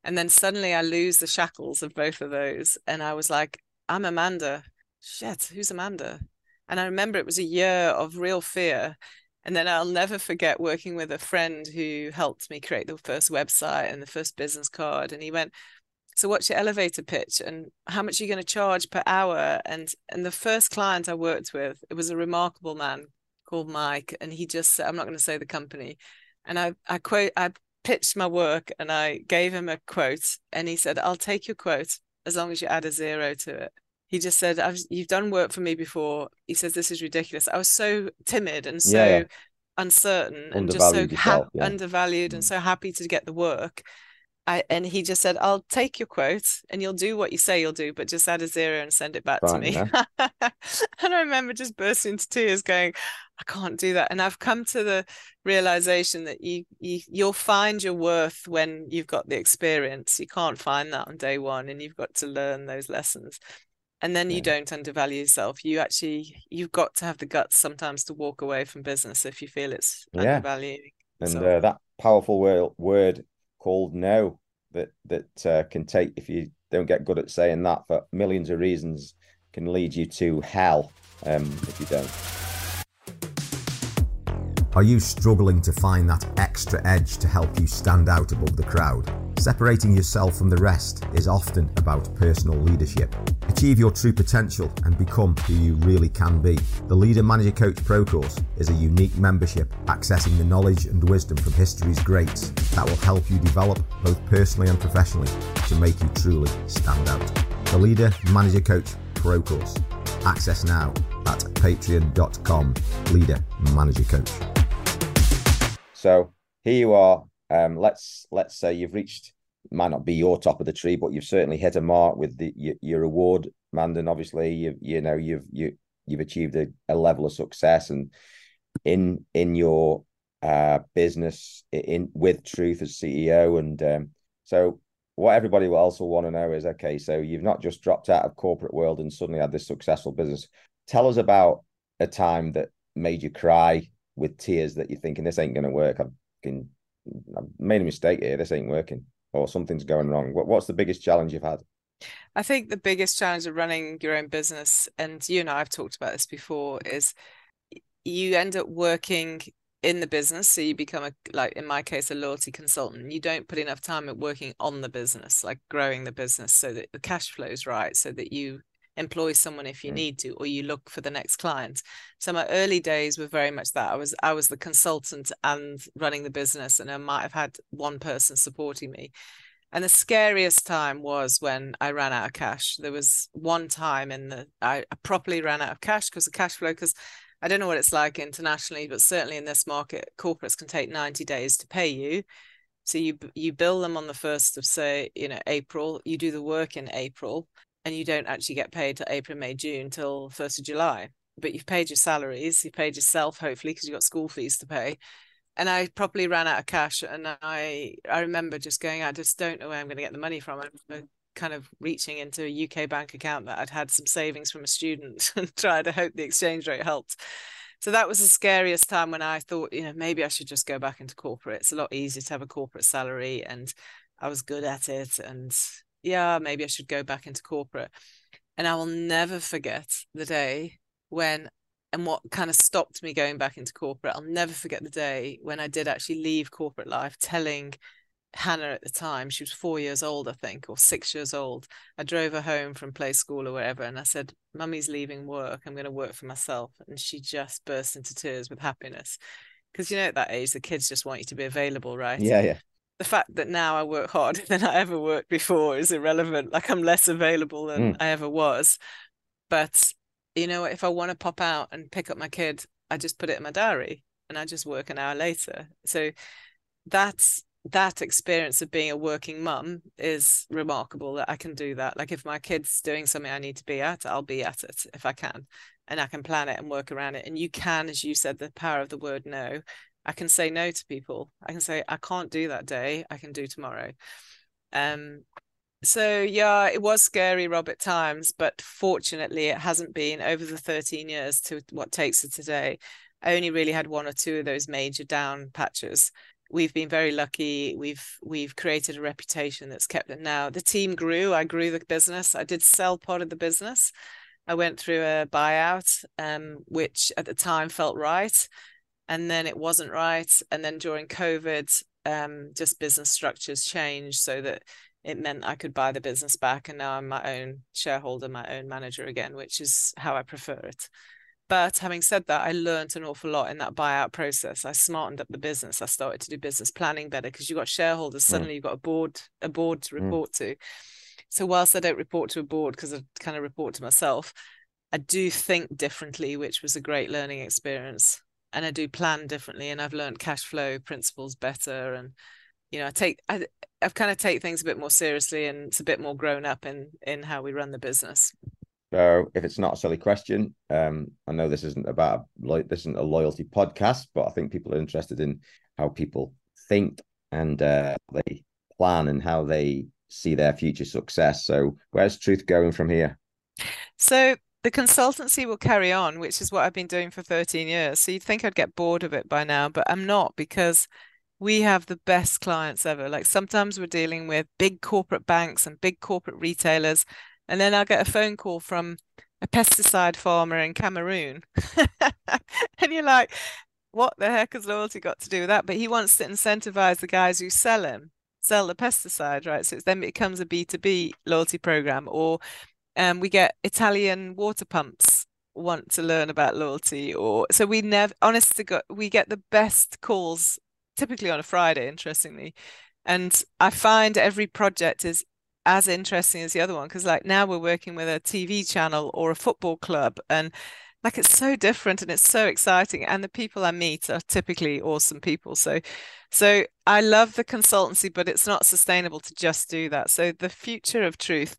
And then suddenly I lose the shackles of both of those, and I was like, "I'm Amanda." Shit, who's Amanda? And I remember it was a year of real fear. And then I'll never forget working with a friend who helped me create the first website and the first business card. And he went, so what's your elevator pitch and how much are you going to charge per hour and and the first client i worked with it was a remarkable man called Mike, and he just said, I'm not going to say the company. And I, I quote, I pitched my work and I gave him a quote, and he said, I'll take your quote as long as you add a zero to it. He just said, I've, You've done work for me before. He says, This is ridiculous. I was so timid and so yeah, yeah. uncertain and just so ha- yeah. undervalued mm. and so happy to get the work. I, and he just said, I'll take your quote and you'll do what you say you'll do, but just add a zero and send it back Fine, to me. Yeah. and I remember just bursting into tears going, I can't do that. And I've come to the realization that you, you you'll find your worth when you've got the experience. You can't find that on day one and you've got to learn those lessons. And then you don't undervalue yourself. You actually you've got to have the guts sometimes to walk away from business if you feel it's yeah. undervaluing. And so, uh, that powerful word, word called no that that uh, can take if you don't get good at saying that for millions of reasons can lead you to hell um, if you don't. Are you struggling to find that extra edge to help you stand out above the crowd? Separating yourself from the rest is often about personal leadership. Achieve your true potential and become who you really can be. The Leader Manager Coach Pro Course is a unique membership accessing the knowledge and wisdom from history's greats that will help you develop both personally and professionally to make you truly stand out. The Leader Manager Coach Pro Course. Access now at patreon.com leader manager coach. So here you are. Um, let's let's say you've reached might not be your top of the tree, but you've certainly hit a mark with the your, your award, Mandan. Obviously, you you know you've you you've achieved a, a level of success, and in in your uh, business in with Truth as CEO, and um, so what everybody else will want to know is okay, so you've not just dropped out of corporate world and suddenly had this successful business. Tell us about a time that made you cry with tears that you're thinking this ain't going to work. I've, I've made a mistake here. This ain't working, or something's going wrong. What, what's the biggest challenge you've had? I think the biggest challenge of running your own business, and you and I have talked about this before, is you end up working in the business. So you become a like in my case, a loyalty consultant. You don't put enough time at working on the business, like growing the business so that the cash flow is right, so that you employ someone if you mm. need to or you look for the next client. So my early days were very much that. I was i was the consultant and running the business and i might have had one person supporting me. And the scariest time was when i ran out of cash. There was one time in the i, I properly ran out of cash because of cash flow because i don't know what it's like internationally but certainly in this market corporates can take 90 days to pay you. So you you bill them on the first of say you know April. You do the work in April, and you don't actually get paid to April, May, June till 1st of July. but you've paid your salaries, you've paid yourself, hopefully, because you've got school fees to pay. And I properly ran out of cash. And I I remember just going, I just don't know where I'm going to get the money from. I'm kind of reaching into a UK bank account that I'd had some savings from a student and trying to hope the exchange rate helped. So that was the scariest time when I thought, you know, maybe I should just go back into corporate. It's a lot easier to have a corporate salary and I was good at it. And yeah, maybe I should go back into corporate. And I will never forget the day when and what kind of stopped me going back into corporate. I'll never forget the day when I did actually leave corporate life telling Hannah at the time, she was four years old, I think, or six years old. I drove her home from play school or wherever, and I said, Mummy's leaving work. I'm going to work for myself. And she just burst into tears with happiness. Because, you know, at that age, the kids just want you to be available, right? Yeah, yeah. The fact that now I work harder than I ever worked before is irrelevant. Like I'm less available than mm. I ever was. But, you know, if I want to pop out and pick up my kid, I just put it in my diary and I just work an hour later. So that's that experience of being a working mum is remarkable that I can do that. Like if my kid's doing something I need to be at, I'll be at it if I can. And I can plan it and work around it. And you can, as you said, the power of the word no. I can say no to people. I can say, I can't do that day. I can do tomorrow. Um so yeah, it was scary, Rob, at times, but fortunately it hasn't been over the 13 years to what takes it today. I only really had one or two of those major down patches we've been very lucky. We've we've created a reputation that's kept it now. The team grew. I grew the business. I did sell part of the business. I went through a buyout, um, which at the time felt right, and then it wasn't right. And then during COVID, um, just business structures changed so that it meant I could buy the business back, and now I'm my own shareholder, my own manager again, which is how I prefer it. But having said that, I learned an awful lot in that buyout process. I smartened up the business. I started to do business planning better because you've got shareholders. Mm. Suddenly, mm. you've got a board, a board to mm. report mm. to. So whilst I don't report to a board because I kind of report to myself, I do think differently, which was a great learning experience. And I do plan differently, and I've learned cash flow principles better. And you know, I take I I've kind of take things a bit more seriously, and it's a bit more grown up in in how we run the business. So if it's not a silly question, um, I know this isn't about like this isn't a loyalty podcast, but I think people are interested in how people think and uh, they plan and how they see their future success. So where's truth going from here? So the consultancy will carry on, which is what I've been doing for 13 years. So you'd think I'd get bored of it by now, but I'm not because we have the best clients ever. Like sometimes we're dealing with big corporate banks and big corporate retailers, and then I'll get a phone call from a pesticide farmer in Cameroon. and you're like, what the heck has loyalty got to do with that? But he wants to incentivize the guys who sell him, sell the pesticide, right? So then it becomes a B2B loyalty program. Or um, we get Italian water pumps want to learn about loyalty or so we never honestly got we get the best calls typically on a friday interestingly. And i find every project is as interesting as the other one because like now we're working with a TV channel or a football club and like it's so different and it's so exciting. And the people I meet are typically awesome people. So so I love the consultancy but it's not sustainable to just do that. So the future of truth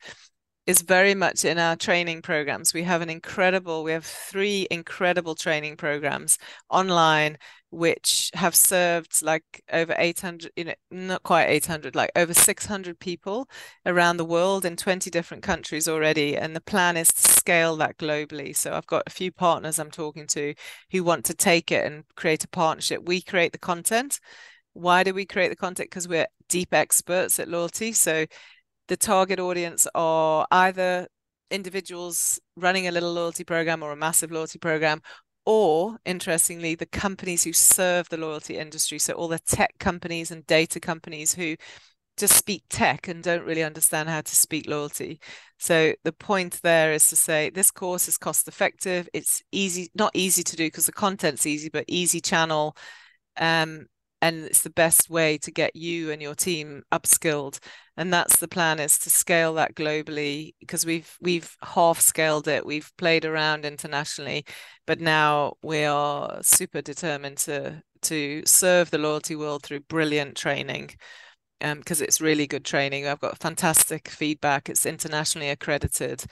is very much in our training programs. We have an incredible, we have three incredible training programs online, which have served like over 800, you know, not quite 800, like over 600 people around the world in 20 different countries already. And the plan is to scale that globally. So I've got a few partners I'm talking to who want to take it and create a partnership. We create the content. Why do we create the content? Because we're deep experts at loyalty. So the target audience are either individuals running a little loyalty program or a massive loyalty program or interestingly the companies who serve the loyalty industry so all the tech companies and data companies who just speak tech and don't really understand how to speak loyalty. So the point there is to say this course is cost effective it's easy not easy to do because the content's easy but easy channel um, and it's the best way to get you and your team upskilled and that's the plan is to scale that globally because we've we've half scaled it we've played around internationally but now we are super determined to to serve the loyalty world through brilliant training because um, it's really good training i've got fantastic feedback it's internationally accredited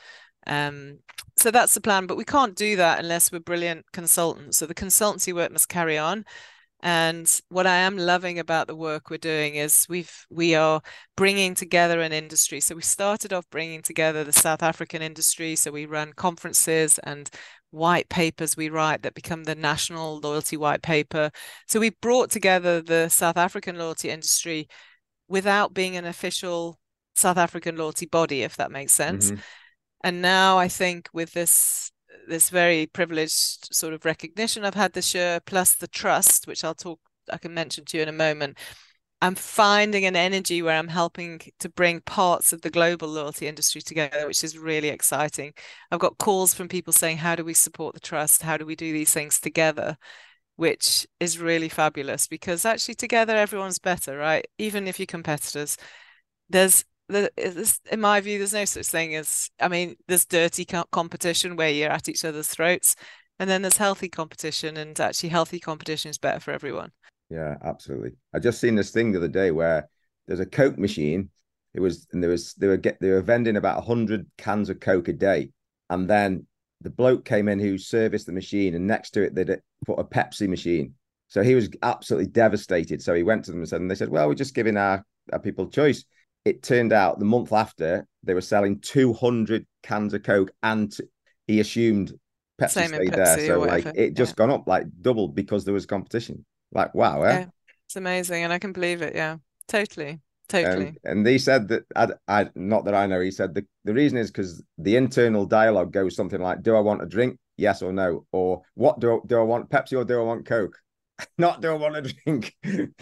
Um, so that's the plan, but we can't do that unless we're brilliant consultants. So the consultancy work must carry on. And what I am loving about the work we're doing is we've we are bringing together an industry. So we started off bringing together the South African industry. So we run conferences and white papers we write that become the national loyalty white paper. So we brought together the South African loyalty industry without being an official South African loyalty body, if that makes sense. Mm-hmm. And now I think with this this very privileged sort of recognition I've had this year, plus the trust, which I'll talk, I can mention to you in a moment. I'm finding an energy where I'm helping to bring parts of the global loyalty industry together, which is really exciting. I've got calls from people saying, How do we support the trust? How do we do these things together? Which is really fabulous because actually, together, everyone's better, right? Even if you're competitors, there's in my view, there's no such thing as, I mean, there's dirty competition where you're at each other's throats, and then there's healthy competition, and actually, healthy competition is better for everyone. Yeah, absolutely. I just seen this thing the other day where there's a Coke machine. It was, and there was, they were get, they were vending about hundred cans of Coke a day, and then the bloke came in who serviced the machine, and next to it they'd uh, put a Pepsi machine. So he was absolutely devastated. So he went to them and said, and they said, "Well, we're just giving our, our people choice." It turned out the month after they were selling 200 cans of Coke and he assumed Pepsi Same stayed Pepsi there. So like it just yeah. gone up like doubled because there was competition. Like, wow. Eh? Yeah, it's amazing. And I can believe it. Yeah, totally. Totally. And, and they said that I, I not that I know. He said the, the reason is because the internal dialogue goes something like, "Do I want a drink? Yes or no?" Or "What do I, do I want? Pepsi or do I want Coke?" not do I want a drink.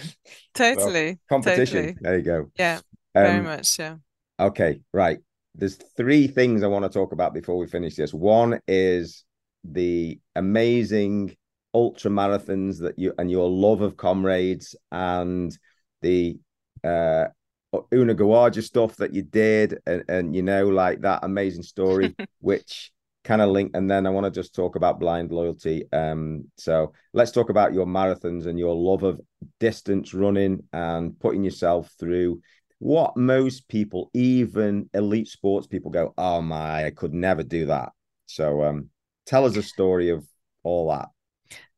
Totally. competition. Totally. There you go. Yeah. Very um, much, yeah. Okay, right. There's three things I want to talk about before we finish this. One is the amazing ultra marathons that you and your love of comrades and the uh Unagawaja stuff that you did and, and you know like that amazing story which kind of link and then I want to just talk about blind loyalty um so let's talk about your marathons and your love of distance running and putting yourself through what most people, even elite sports people, go, "Oh my, I could never do that." So, um, tell us a story of all that.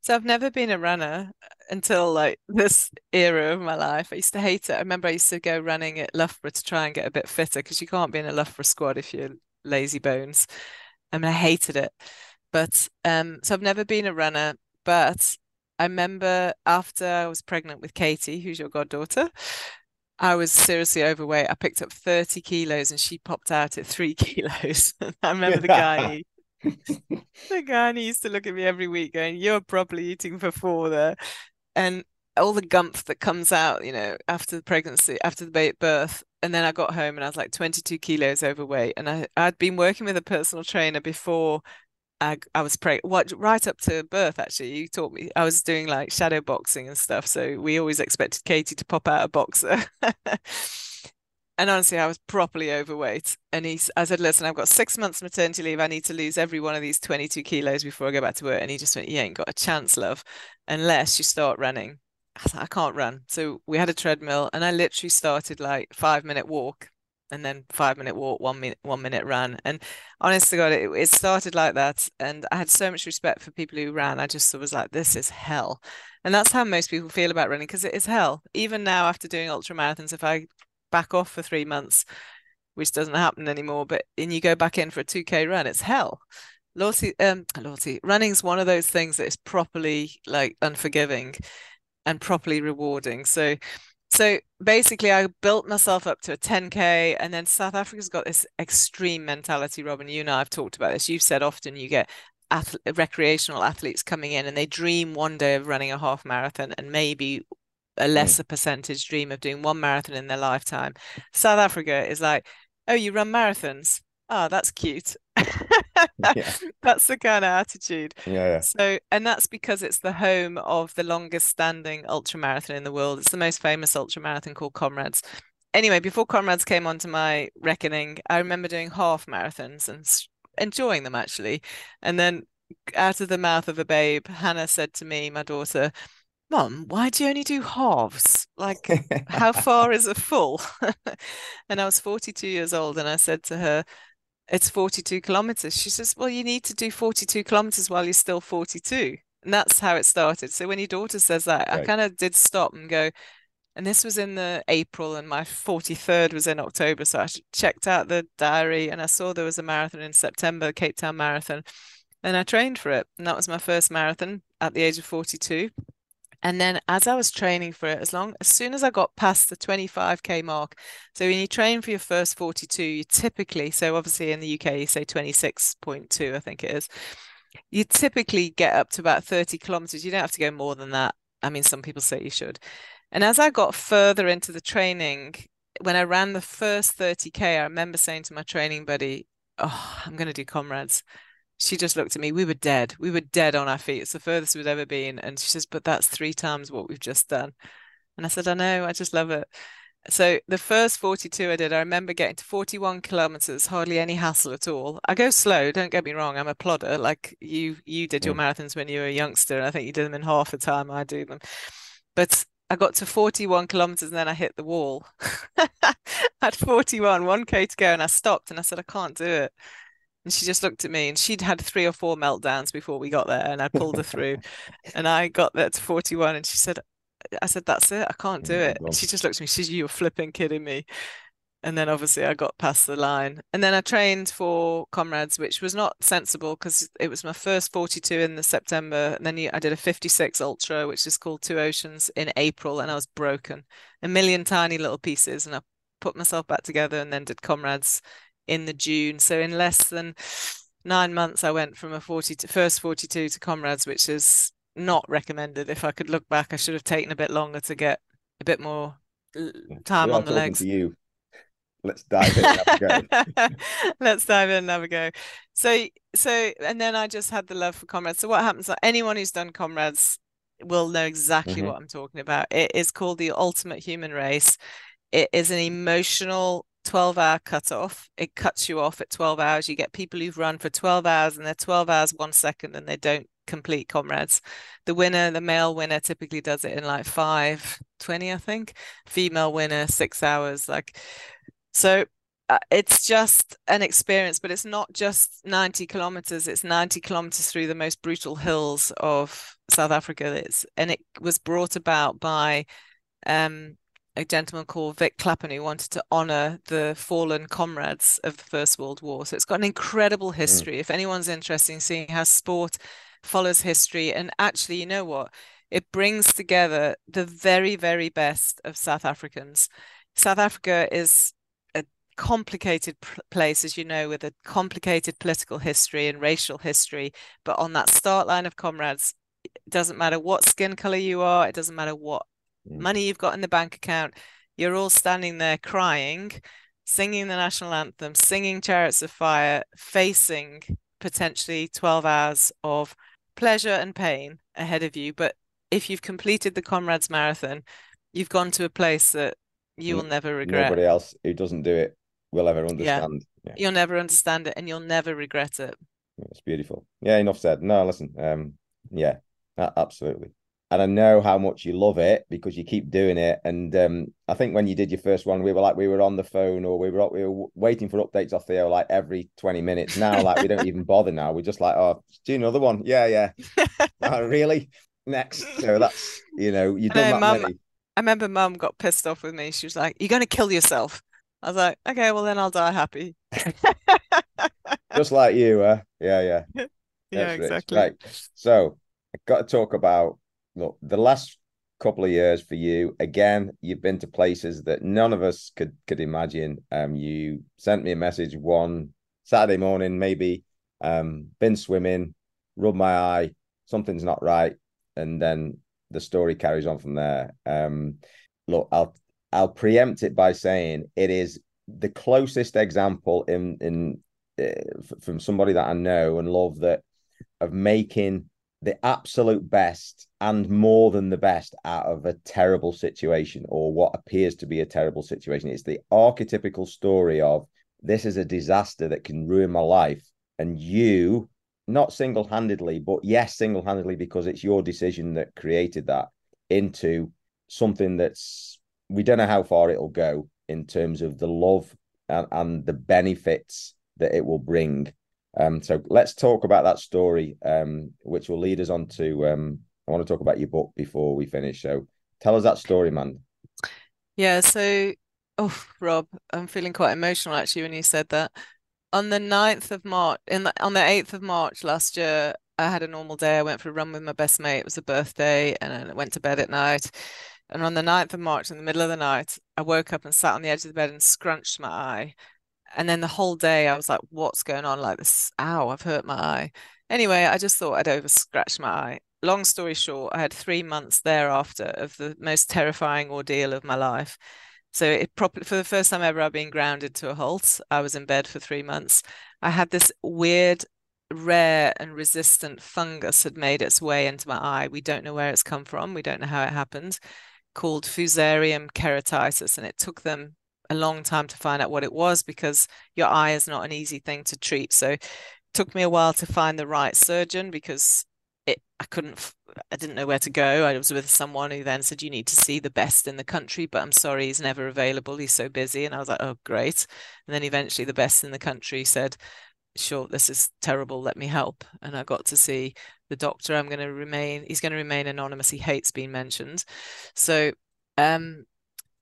So I've never been a runner until like this era of my life. I used to hate it. I remember I used to go running at Loughborough to try and get a bit fitter because you can't be in a Loughborough squad if you're lazy bones. I mean, I hated it. But um, so I've never been a runner. But I remember after I was pregnant with Katie, who's your goddaughter, I was seriously overweight. I picked up 30 kilos and she popped out at three kilos. I remember the guy, the guy, and he used to look at me every week going, You're probably eating for four there. And all the gump that comes out, you know, after the pregnancy, after the birth. And then I got home and I was like 22 kilos overweight. And I, I'd been working with a personal trainer before I, I was pregnant what right up to birth actually you taught me I was doing like shadow boxing and stuff so we always expected Katie to pop out a boxer. And honestly I was properly overweight and he I said listen I've got six months maternity leave I need to lose every one of these 22 kilos before I go back to work. And he just went you ain't got a chance love unless you start running. I, like, I can't run. So we had a treadmill and I literally started like five minute walk and then five minute walk, one minute, one minute run. And honest to God, it, it started like that. And I had so much respect for people who ran. I just was like, this is hell. And that's how most people feel about running because it is hell. Even now, after doing ultra marathons, if I back off for three months, which doesn't happen anymore, but and you go back in for a 2K run, it's hell. Loyalty, um, loyalty, running is one of those things that is properly like unforgiving and properly rewarding. So so basically, I built myself up to a 10K, and then South Africa's got this extreme mentality, Robin. You know, I've talked about this. You've said often you get recreational athletes coming in and they dream one day of running a half marathon and maybe a hmm. lesser percentage dream of doing one marathon in their lifetime. South Africa is like, oh, you run marathons? Oh, that's cute. yeah. That's the kind of attitude. Yeah, yeah. So, and that's because it's the home of the longest standing ultra marathon in the world. It's the most famous ultra marathon called Comrades. Anyway, before Comrades came onto my reckoning, I remember doing half marathons and enjoying them actually. And then out of the mouth of a babe, Hannah said to me, my daughter, Mom, why do you only do halves? Like, how far is a full? and I was 42 years old, and I said to her, it's 42 kilometers. She says, Well, you need to do 42 kilometers while you're still 42. And that's how it started. So when your daughter says that, right. I kind of did stop and go, and this was in the April, and my 43rd was in October. So I checked out the diary and I saw there was a marathon in September, Cape Town Marathon. And I trained for it. And that was my first marathon at the age of 42. And then as I was training for it, as long as soon as I got past the 25k mark, so when you train for your first 42, you typically, so obviously in the UK you say 26.2, I think it is. You typically get up to about 30 kilometers. You don't have to go more than that. I mean, some people say you should. And as I got further into the training, when I ran the first 30k, I remember saying to my training buddy, "Oh, I'm going to do comrades." She just looked at me. We were dead. We were dead on our feet. It's the furthest we'd ever been. And she says, But that's three times what we've just done. And I said, I know, I just love it. So the first 42 I did, I remember getting to 41 kilometers, hardly any hassle at all. I go slow, don't get me wrong. I'm a plodder. Like you you did your marathons when you were a youngster, and I think you did them in half the time I do them. But I got to 41 kilometers and then I hit the wall. At 41, 1k to go, and I stopped and I said, I can't do it. And she just looked at me and she'd had three or four meltdowns before we got there and I pulled her through. and I got there to 41 and she said, I said, that's it. I can't do oh it. And she just looked at me. She said, you're flipping kidding me. And then obviously I got past the line. And then I trained for Comrades, which was not sensible because it was my first 42 in the September. And then I did a 56 Ultra, which is called Two Oceans in April. And I was broken, a million tiny little pieces. And I put myself back together and then did Comrades in the June. So in less than nine months, I went from a 40 to first 42 to Comrades, which is not recommended. If I could look back, I should have taken a bit longer to get a bit more time on the legs. You. Let's dive in. Let's dive in and have a go. So, so, and then I just had the love for comrades. So, what happens? Like anyone who's done comrades will know exactly mm-hmm. what I'm talking about. It is called the ultimate human race. It is an emotional 12 hour cutoff. It cuts you off at 12 hours. You get people who've run for 12 hours and they're 12 hours one second and they don't complete comrades. The winner, the male winner, typically does it in like 520, I think. Female winner, six hours. Like, so uh, it's just an experience, but it's not just 90 kilometers. It's 90 kilometers through the most brutal hills of South Africa. It's, and it was brought about by um, a gentleman called Vic Clapham who wanted to honor the fallen comrades of the First World War. So it's got an incredible mm. history. Mm. If anyone's interested in seeing how sport follows history, and actually, you know what? It brings together the very, very best of South Africans. South Africa is a complicated place, as you know, with a complicated political history and racial history. But on that start line of comrades, it doesn't matter what skin color you are, it doesn't matter what Mm. money you've got in the bank account. You're all standing there crying, singing the national anthem, singing Chariots of Fire, facing potentially 12 hours of pleasure and pain ahead of you. But if you've completed the Comrades Marathon, you've gone to a place that you will never regret. Nobody else who doesn't do it will ever understand. Yeah. yeah. You'll never understand it and you'll never regret it. It's beautiful. Yeah, enough said. No, listen. Um, yeah, absolutely and I know how much you love it because you keep doing it. And um, I think when you did your first one, we were like we were on the phone or we were we were waiting for updates off Theo like every twenty minutes. Now, like we don't even bother now. We're just like, oh, do another one? Yeah, yeah. oh, really? Next. So that's you know you done that Mum, many. I remember Mum got pissed off with me. She was like, "You're going to kill yourself." I was like, "Okay, well then I'll die happy." just like you, uh? Yeah, yeah. yeah, exactly. Right. So I got to talk about look, the last couple of years for you, again, you've been to places that none of us could could imagine. Um, you sent me a message one Saturday morning, maybe. Um, been swimming, rubbed my eye, something's not right, and then the story carries on from there. Um, look, I'll I'll preempt it by saying it is the closest example in in uh, from somebody that I know and love that of making the absolute best and more than the best out of a terrible situation or what appears to be a terrible situation. It's the archetypical story of this is a disaster that can ruin my life. And you, not single handedly, but yes, single handedly, because it's your decision that created that into something that's, we don't know how far it'll go in terms of the love and, and the benefits that it will bring. Um, so let's talk about that story, um, which will lead us on to. Um, I want to talk about your book before we finish. So tell us that story, man. Yeah. So, oh, Rob, I'm feeling quite emotional actually when you said that. On the 9th of March, in the, on the 8th of March last year, I had a normal day. I went for a run with my best mate. It was a birthday, and I went to bed at night. And on the 9th of March, in the middle of the night, I woke up and sat on the edge of the bed and scrunched my eye. And then the whole day I was like, what's going on? Like this, ow, I've hurt my eye. Anyway, I just thought I'd over scratched my eye. Long story short, I had three months thereafter of the most terrifying ordeal of my life. So it probably for the first time ever I've been grounded to a halt. I was in bed for three months. I had this weird, rare and resistant fungus had made its way into my eye. We don't know where it's come from. We don't know how it happened called Fusarium keratitis, and it took them a long time to find out what it was because your eye is not an easy thing to treat. So it took me a while to find the right surgeon because it I couldn't I didn't know where to go. I was with someone who then said you need to see the best in the country, but I'm sorry he's never available. He's so busy. And I was like, oh great. And then eventually the best in the country said, sure, this is terrible. Let me help. And I got to see the doctor. I'm going to remain, he's going to remain anonymous. He hates being mentioned. So, um,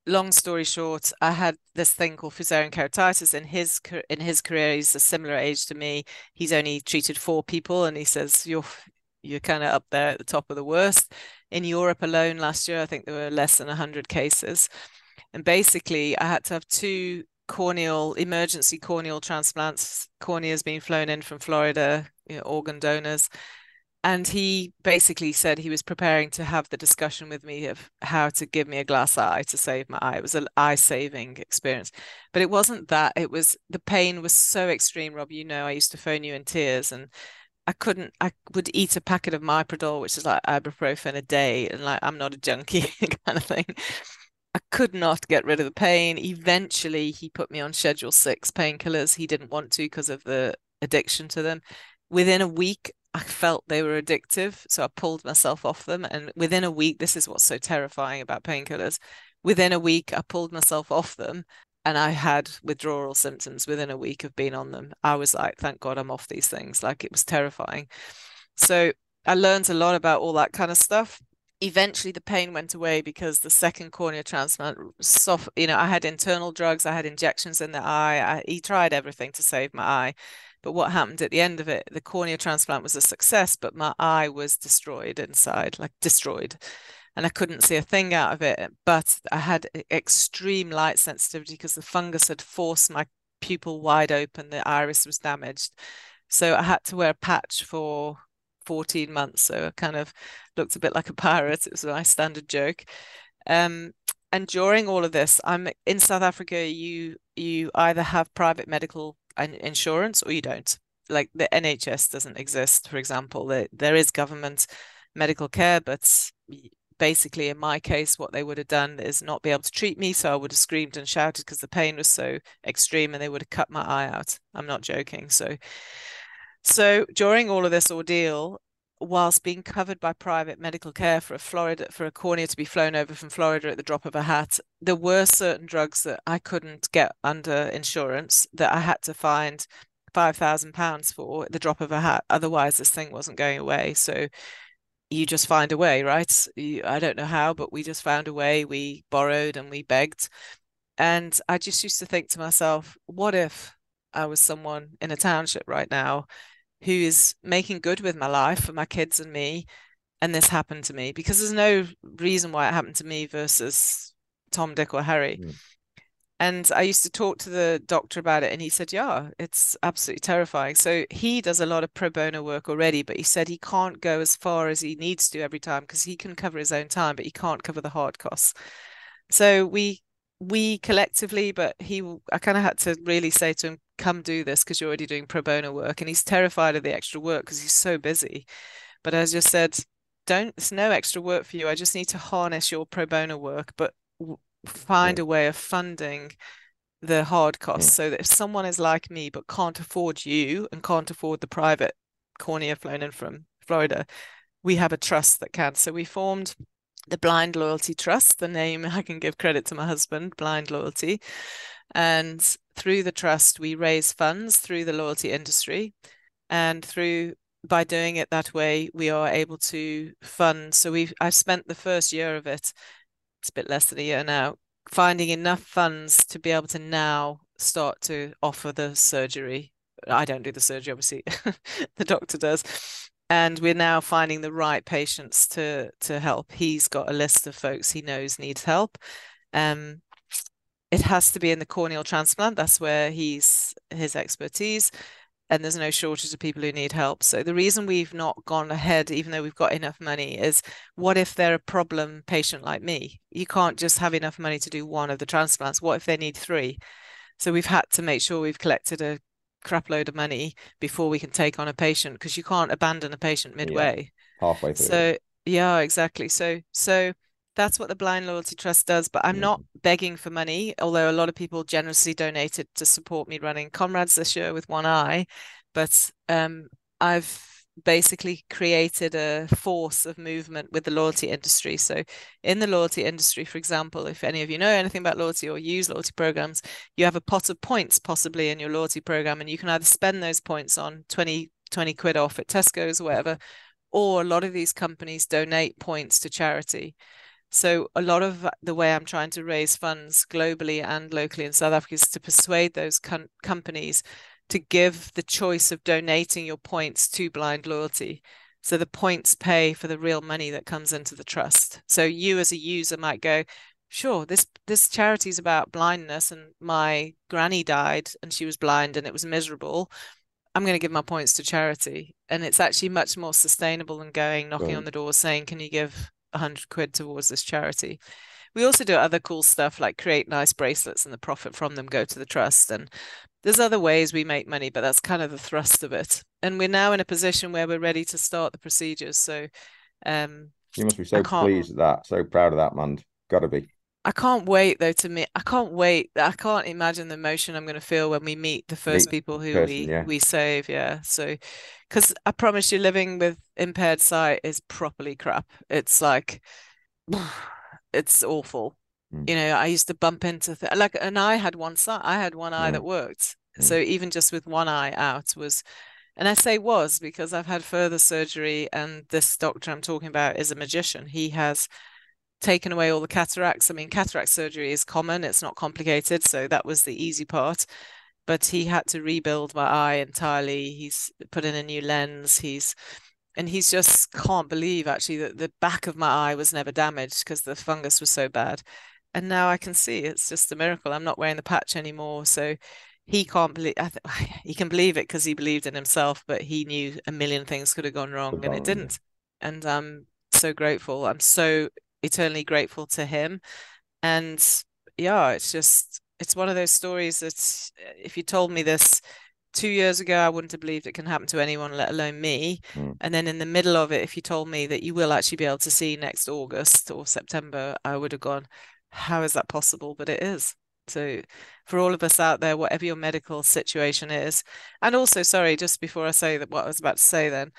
long story short, I had this thing called Fusarium keratitis in his in his career. He's a similar age to me. He's only treated four people, and he says you're you're kind of up there at the top of the worst. In Europe alone, last year, I think there were less than hundred cases, and basically, I had to have two corneal emergency corneal transplants. Corneas being flown in from Florida, you know, organ donors, and he basically said he was preparing to have the discussion with me of how to give me a glass eye to save my eye. It was an eye saving experience, but it wasn't that. It was the pain was so extreme. Rob, you know, I used to phone you in tears, and I couldn't. I would eat a packet of Myprodol, which is like ibuprofen a day, and like I'm not a junkie kind of thing. I could not get rid of the pain. Eventually, he put me on Schedule Six painkillers. He didn't want to because of the addiction to them. Within a week, I felt they were addictive. So I pulled myself off them. And within a week, this is what's so terrifying about painkillers. Within a week, I pulled myself off them and I had withdrawal symptoms within a week of being on them. I was like, thank God I'm off these things. Like it was terrifying. So I learned a lot about all that kind of stuff. Eventually, the pain went away because the second cornea transplant, soft, you know, I had internal drugs, I had injections in the eye. I, he tried everything to save my eye. But what happened at the end of it, the cornea transplant was a success, but my eye was destroyed inside, like destroyed. And I couldn't see a thing out of it. But I had extreme light sensitivity because the fungus had forced my pupil wide open. The iris was damaged. So I had to wear a patch for 14 months. So I kind of looked a bit like a pirate. It was my standard joke. Um, and during all of this, I'm in South Africa. You you either have private medical insurance or you don't. Like the NHS doesn't exist, for example. There, there is government medical care, but basically, in my case, what they would have done is not be able to treat me. So I would have screamed and shouted because the pain was so extreme and they would have cut my eye out. I'm not joking. So, so during all of this ordeal, whilst being covered by private medical care for a Florida for a cornea to be flown over from Florida at the drop of a hat, there were certain drugs that I couldn't get under insurance that I had to find five thousand pounds for at the drop of a hat. Otherwise, this thing wasn't going away. So you just find a way, right? You, I don't know how, but we just found a way. We borrowed and we begged. And I just used to think to myself, what if I was someone in a township right now who is making good with my life for my kids and me and this happened to me because there's no reason why it happened to me versus tom dick or harry. Mm. and i used to talk to the doctor about it and he said yeah it's absolutely terrifying. So he does a lot of pro bono work already but he said he can't go as far as he needs to every time because he can cover his own time but he can't cover the hard costs. So we we collectively, but he, I kind of had to really say to him, come do this because you're already doing pro bono work. And he's terrified of the extra work because he's so busy. But as just said, don't, it's no extra work for you. I just need to harness your pro bono work, but find a way of funding the hard costs so that if someone is like me but can't afford you and can't afford the private cornea flown in from Florida, we have a trust that can. So we formed the Blind Loyalty Trust, the name I can give credit to my husband, Blind Loyalty. And through the trust, we raise funds through the loyalty industry. And through by doing it that way, we are able to fund. So we've I've spent the first year of it, it's a bit less than a year now, finding enough funds to be able to now start to offer the surgery. I don't do the surgery, obviously, the doctor does. And we're now finding the right patients to to help. He's got a list of folks he knows needs help. Um, it has to be in the corneal transplant. That's where he's his expertise and there's no shortage of people who need help. So the reason we've not gone ahead, even though we've got enough money, is what if they're a problem patient like me? You can't just have enough money to do one of the transplants. What if they need three? So we've had to make sure we've collected a crap load of money before we can take on a patient because you can't abandon a patient midway. Yeah, halfway through. So yeah, exactly. So so that's what the Blind Loyalty Trust does. But I'm mm. not begging for money, although a lot of people generously donated to support me running Comrades this year with one eye. But um, I've basically created a force of movement with the loyalty industry. So, in the loyalty industry, for example, if any of you know anything about loyalty or use loyalty programs, you have a pot of points possibly in your loyalty program, and you can either spend those points on 20, 20 quid off at Tesco's or whatever, or a lot of these companies donate points to charity. So a lot of the way I'm trying to raise funds globally and locally in South Africa is to persuade those com- companies to give the choice of donating your points to blind loyalty. So the points pay for the real money that comes into the trust. So you as a user might go, sure, this this charity is about blindness and my granny died and she was blind and it was miserable. I'm going to give my points to charity. And it's actually much more sustainable than going knocking on the door saying, can you give 100 quid towards this charity. We also do other cool stuff like create nice bracelets and the profit from them go to the trust. And there's other ways we make money, but that's kind of the thrust of it. And we're now in a position where we're ready to start the procedures. So um, you must be so pleased with that, so proud of that, man. Gotta be. I can't wait though to meet. I can't wait. I can't imagine the emotion I'm going to feel when we meet the first meet people who person, we yeah. we save. Yeah. So, because I promise you, living with impaired sight is properly crap. It's like, it's awful. Mm. You know, I used to bump into th- like, and I had one side. I had one eye mm. that worked. Mm. So even just with one eye out was, and I say was because I've had further surgery, and this doctor I'm talking about is a magician. He has taken away all the cataracts. I mean, cataract surgery is common, it's not complicated. So that was the easy part. But he had to rebuild my eye entirely. He's put in a new lens. He's and he's just can't believe actually that the back of my eye was never damaged because the fungus was so bad. And now I can see it's just a miracle. I'm not wearing the patch anymore. So he can't believe th- he can believe it because he believed in himself, but he knew a million things could have gone wrong and it didn't. And I'm so grateful. I'm so eternally grateful to him. And yeah, it's just it's one of those stories that if you told me this two years ago, I wouldn't have believed it can happen to anyone, let alone me. Mm. And then in the middle of it, if you told me that you will actually be able to see next August or September, I would have gone, how is that possible? But it is. So, for all of us out there, whatever your medical situation is, and also, sorry, just before I say that, what I was about to say, then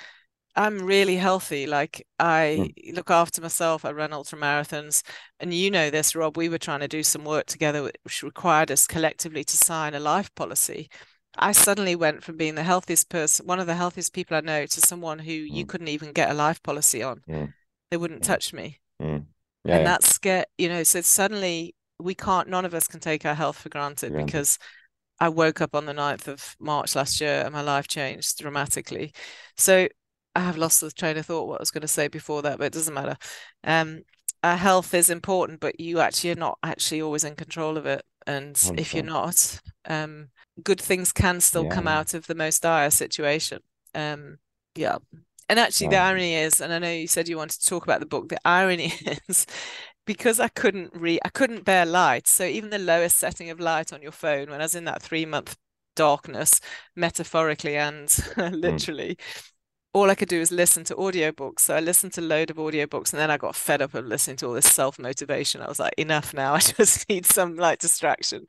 I'm really healthy. Like I mm. look after myself. I run ultra marathons, and you know this, Rob. We were trying to do some work together, which required us collectively to sign a life policy. I suddenly went from being the healthiest person, one of the healthiest people I know, to someone who mm. you couldn't even get a life policy on. Mm. They wouldn't touch me, yeah, and yeah. that's scare. You know, so suddenly we can't. None of us can take our health for granted yeah. because I woke up on the 9th of March last year and my life changed dramatically. So I have lost the train of thought what I was going to say before that, but it doesn't matter. Um, our health is important, but you actually are not actually always in control of it. And 100%. if you're not, um, good things can still yeah. come out of the most dire situation. Um, yeah. And actually, the irony is, and I know you said you wanted to talk about the book. The irony is, because I couldn't read, I couldn't bear light. So even the lowest setting of light on your phone, when I was in that three month darkness, metaphorically and literally, mm all I could do was listen to audiobooks. So I listened to a load of audiobooks and then I got fed up of listening to all this self-motivation. I was like, enough now. I just need some like distraction.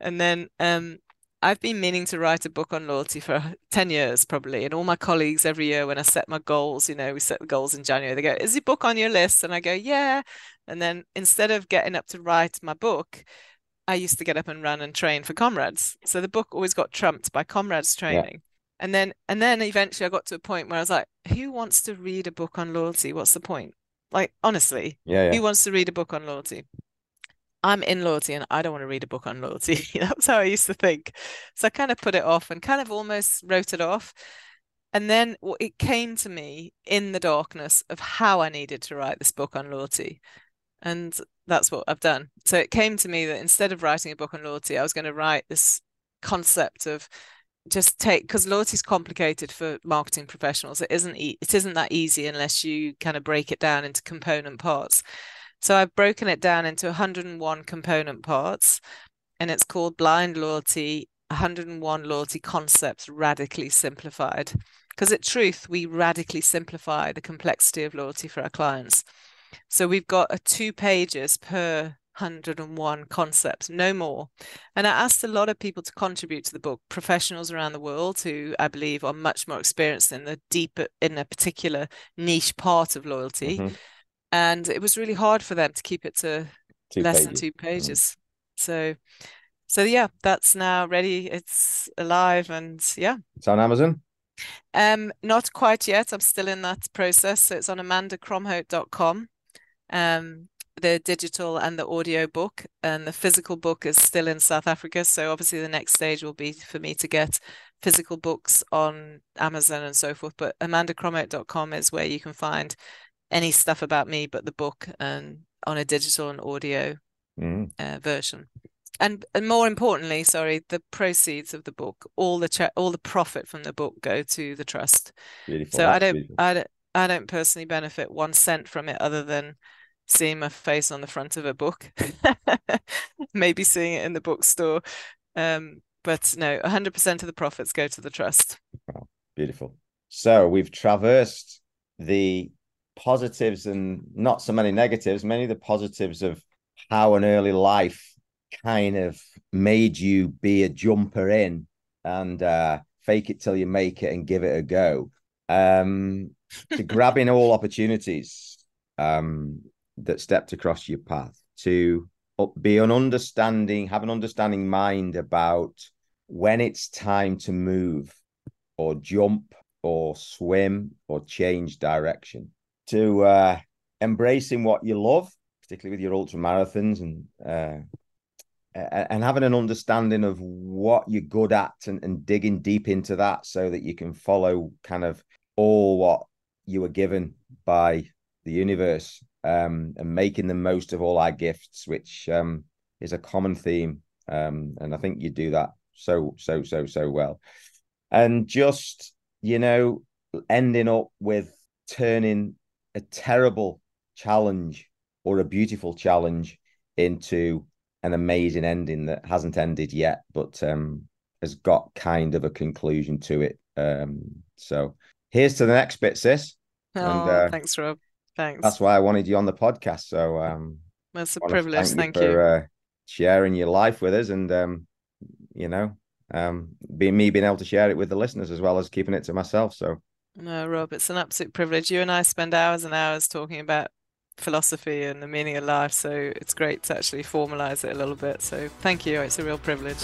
And then um I've been meaning to write a book on loyalty for 10 years probably. And all my colleagues every year when I set my goals, you know, we set the goals in January, they go, Is your book on your list? And I go, Yeah. And then instead of getting up to write my book, I used to get up and run and train for comrades. So the book always got trumped by comrades training. Yeah. And then and then eventually I got to a point where I was like, who wants to read a book on loyalty? What's the point? Like honestly, yeah, yeah. who wants to read a book on loyalty? I'm in loyalty and I don't want to read a book on loyalty. That's how I used to think. So I kind of put it off and kind of almost wrote it off. And then it came to me in the darkness of how I needed to write this book on loyalty. And that's what I've done. So it came to me that instead of writing a book on loyalty, I was going to write this concept of just take because loyalty is complicated for marketing professionals. It isn't e- it isn't that easy unless you kind of break it down into component parts. So I've broken it down into 101 component parts, and it's called Blind Loyalty 101 Loyalty Concepts Radically Simplified. Because at Truth, we radically simplify the complexity of loyalty for our clients. So we've got a two pages per 101 concepts, no more. And I asked a lot of people to contribute to the book, professionals around the world who I believe are much more experienced in the deeper in a particular niche part of loyalty. Mm-hmm and it was really hard for them to keep it to two less pages. than two mm. pages. Mm. So, so yeah, that's now ready. It's alive, and yeah, it's on Amazon. Um, not quite yet. I'm still in that process. So it's on amandacromhout.com. Um, the digital and the audio book, and the physical book is still in South Africa. So obviously, the next stage will be for me to get physical books on Amazon and so forth. But amandacromhout.com is where you can find any stuff about me but the book and on a digital and audio mm. uh, version and and more importantly sorry the proceeds of the book all the cha- all the profit from the book go to the trust beautiful. so That's i don't beautiful. i don't i don't personally benefit one cent from it other than seeing my face on the front of a book maybe seeing it in the bookstore um but no 100% of the profits go to the trust beautiful so we've traversed the positives and not so many negatives, many of the positives of how an early life kind of made you be a jumper in and uh, fake it till you make it and give it a go. Um, to grabbing all opportunities um, that stepped across your path, to be an understanding, have an understanding mind about when it's time to move or jump or swim or change direction to uh, embracing what you love, particularly with your ultra marathons and uh, and having an understanding of what you're good at and, and digging deep into that so that you can follow kind of all what you were given by the universe um, and making the most of all our gifts, which um, is a common theme. Um, and I think you do that so, so, so, so well. And just, you know, ending up with turning a terrible challenge or a beautiful challenge into an amazing ending that hasn't ended yet, but um, has got kind of a conclusion to it. Um, so here's to the next bit, sis. Oh, and, uh, thanks, Rob. Thanks. That's why I wanted you on the podcast. So um, that's a privilege. Thank, thank you, for, Uh, sharing your life with us, and um, you know, um, being me being able to share it with the listeners as well as keeping it to myself. So no, Rob, it's an absolute privilege. You and I spend hours and hours talking about philosophy and the meaning of life. So it's great to actually formalize it a little bit. So thank you. It's a real privilege.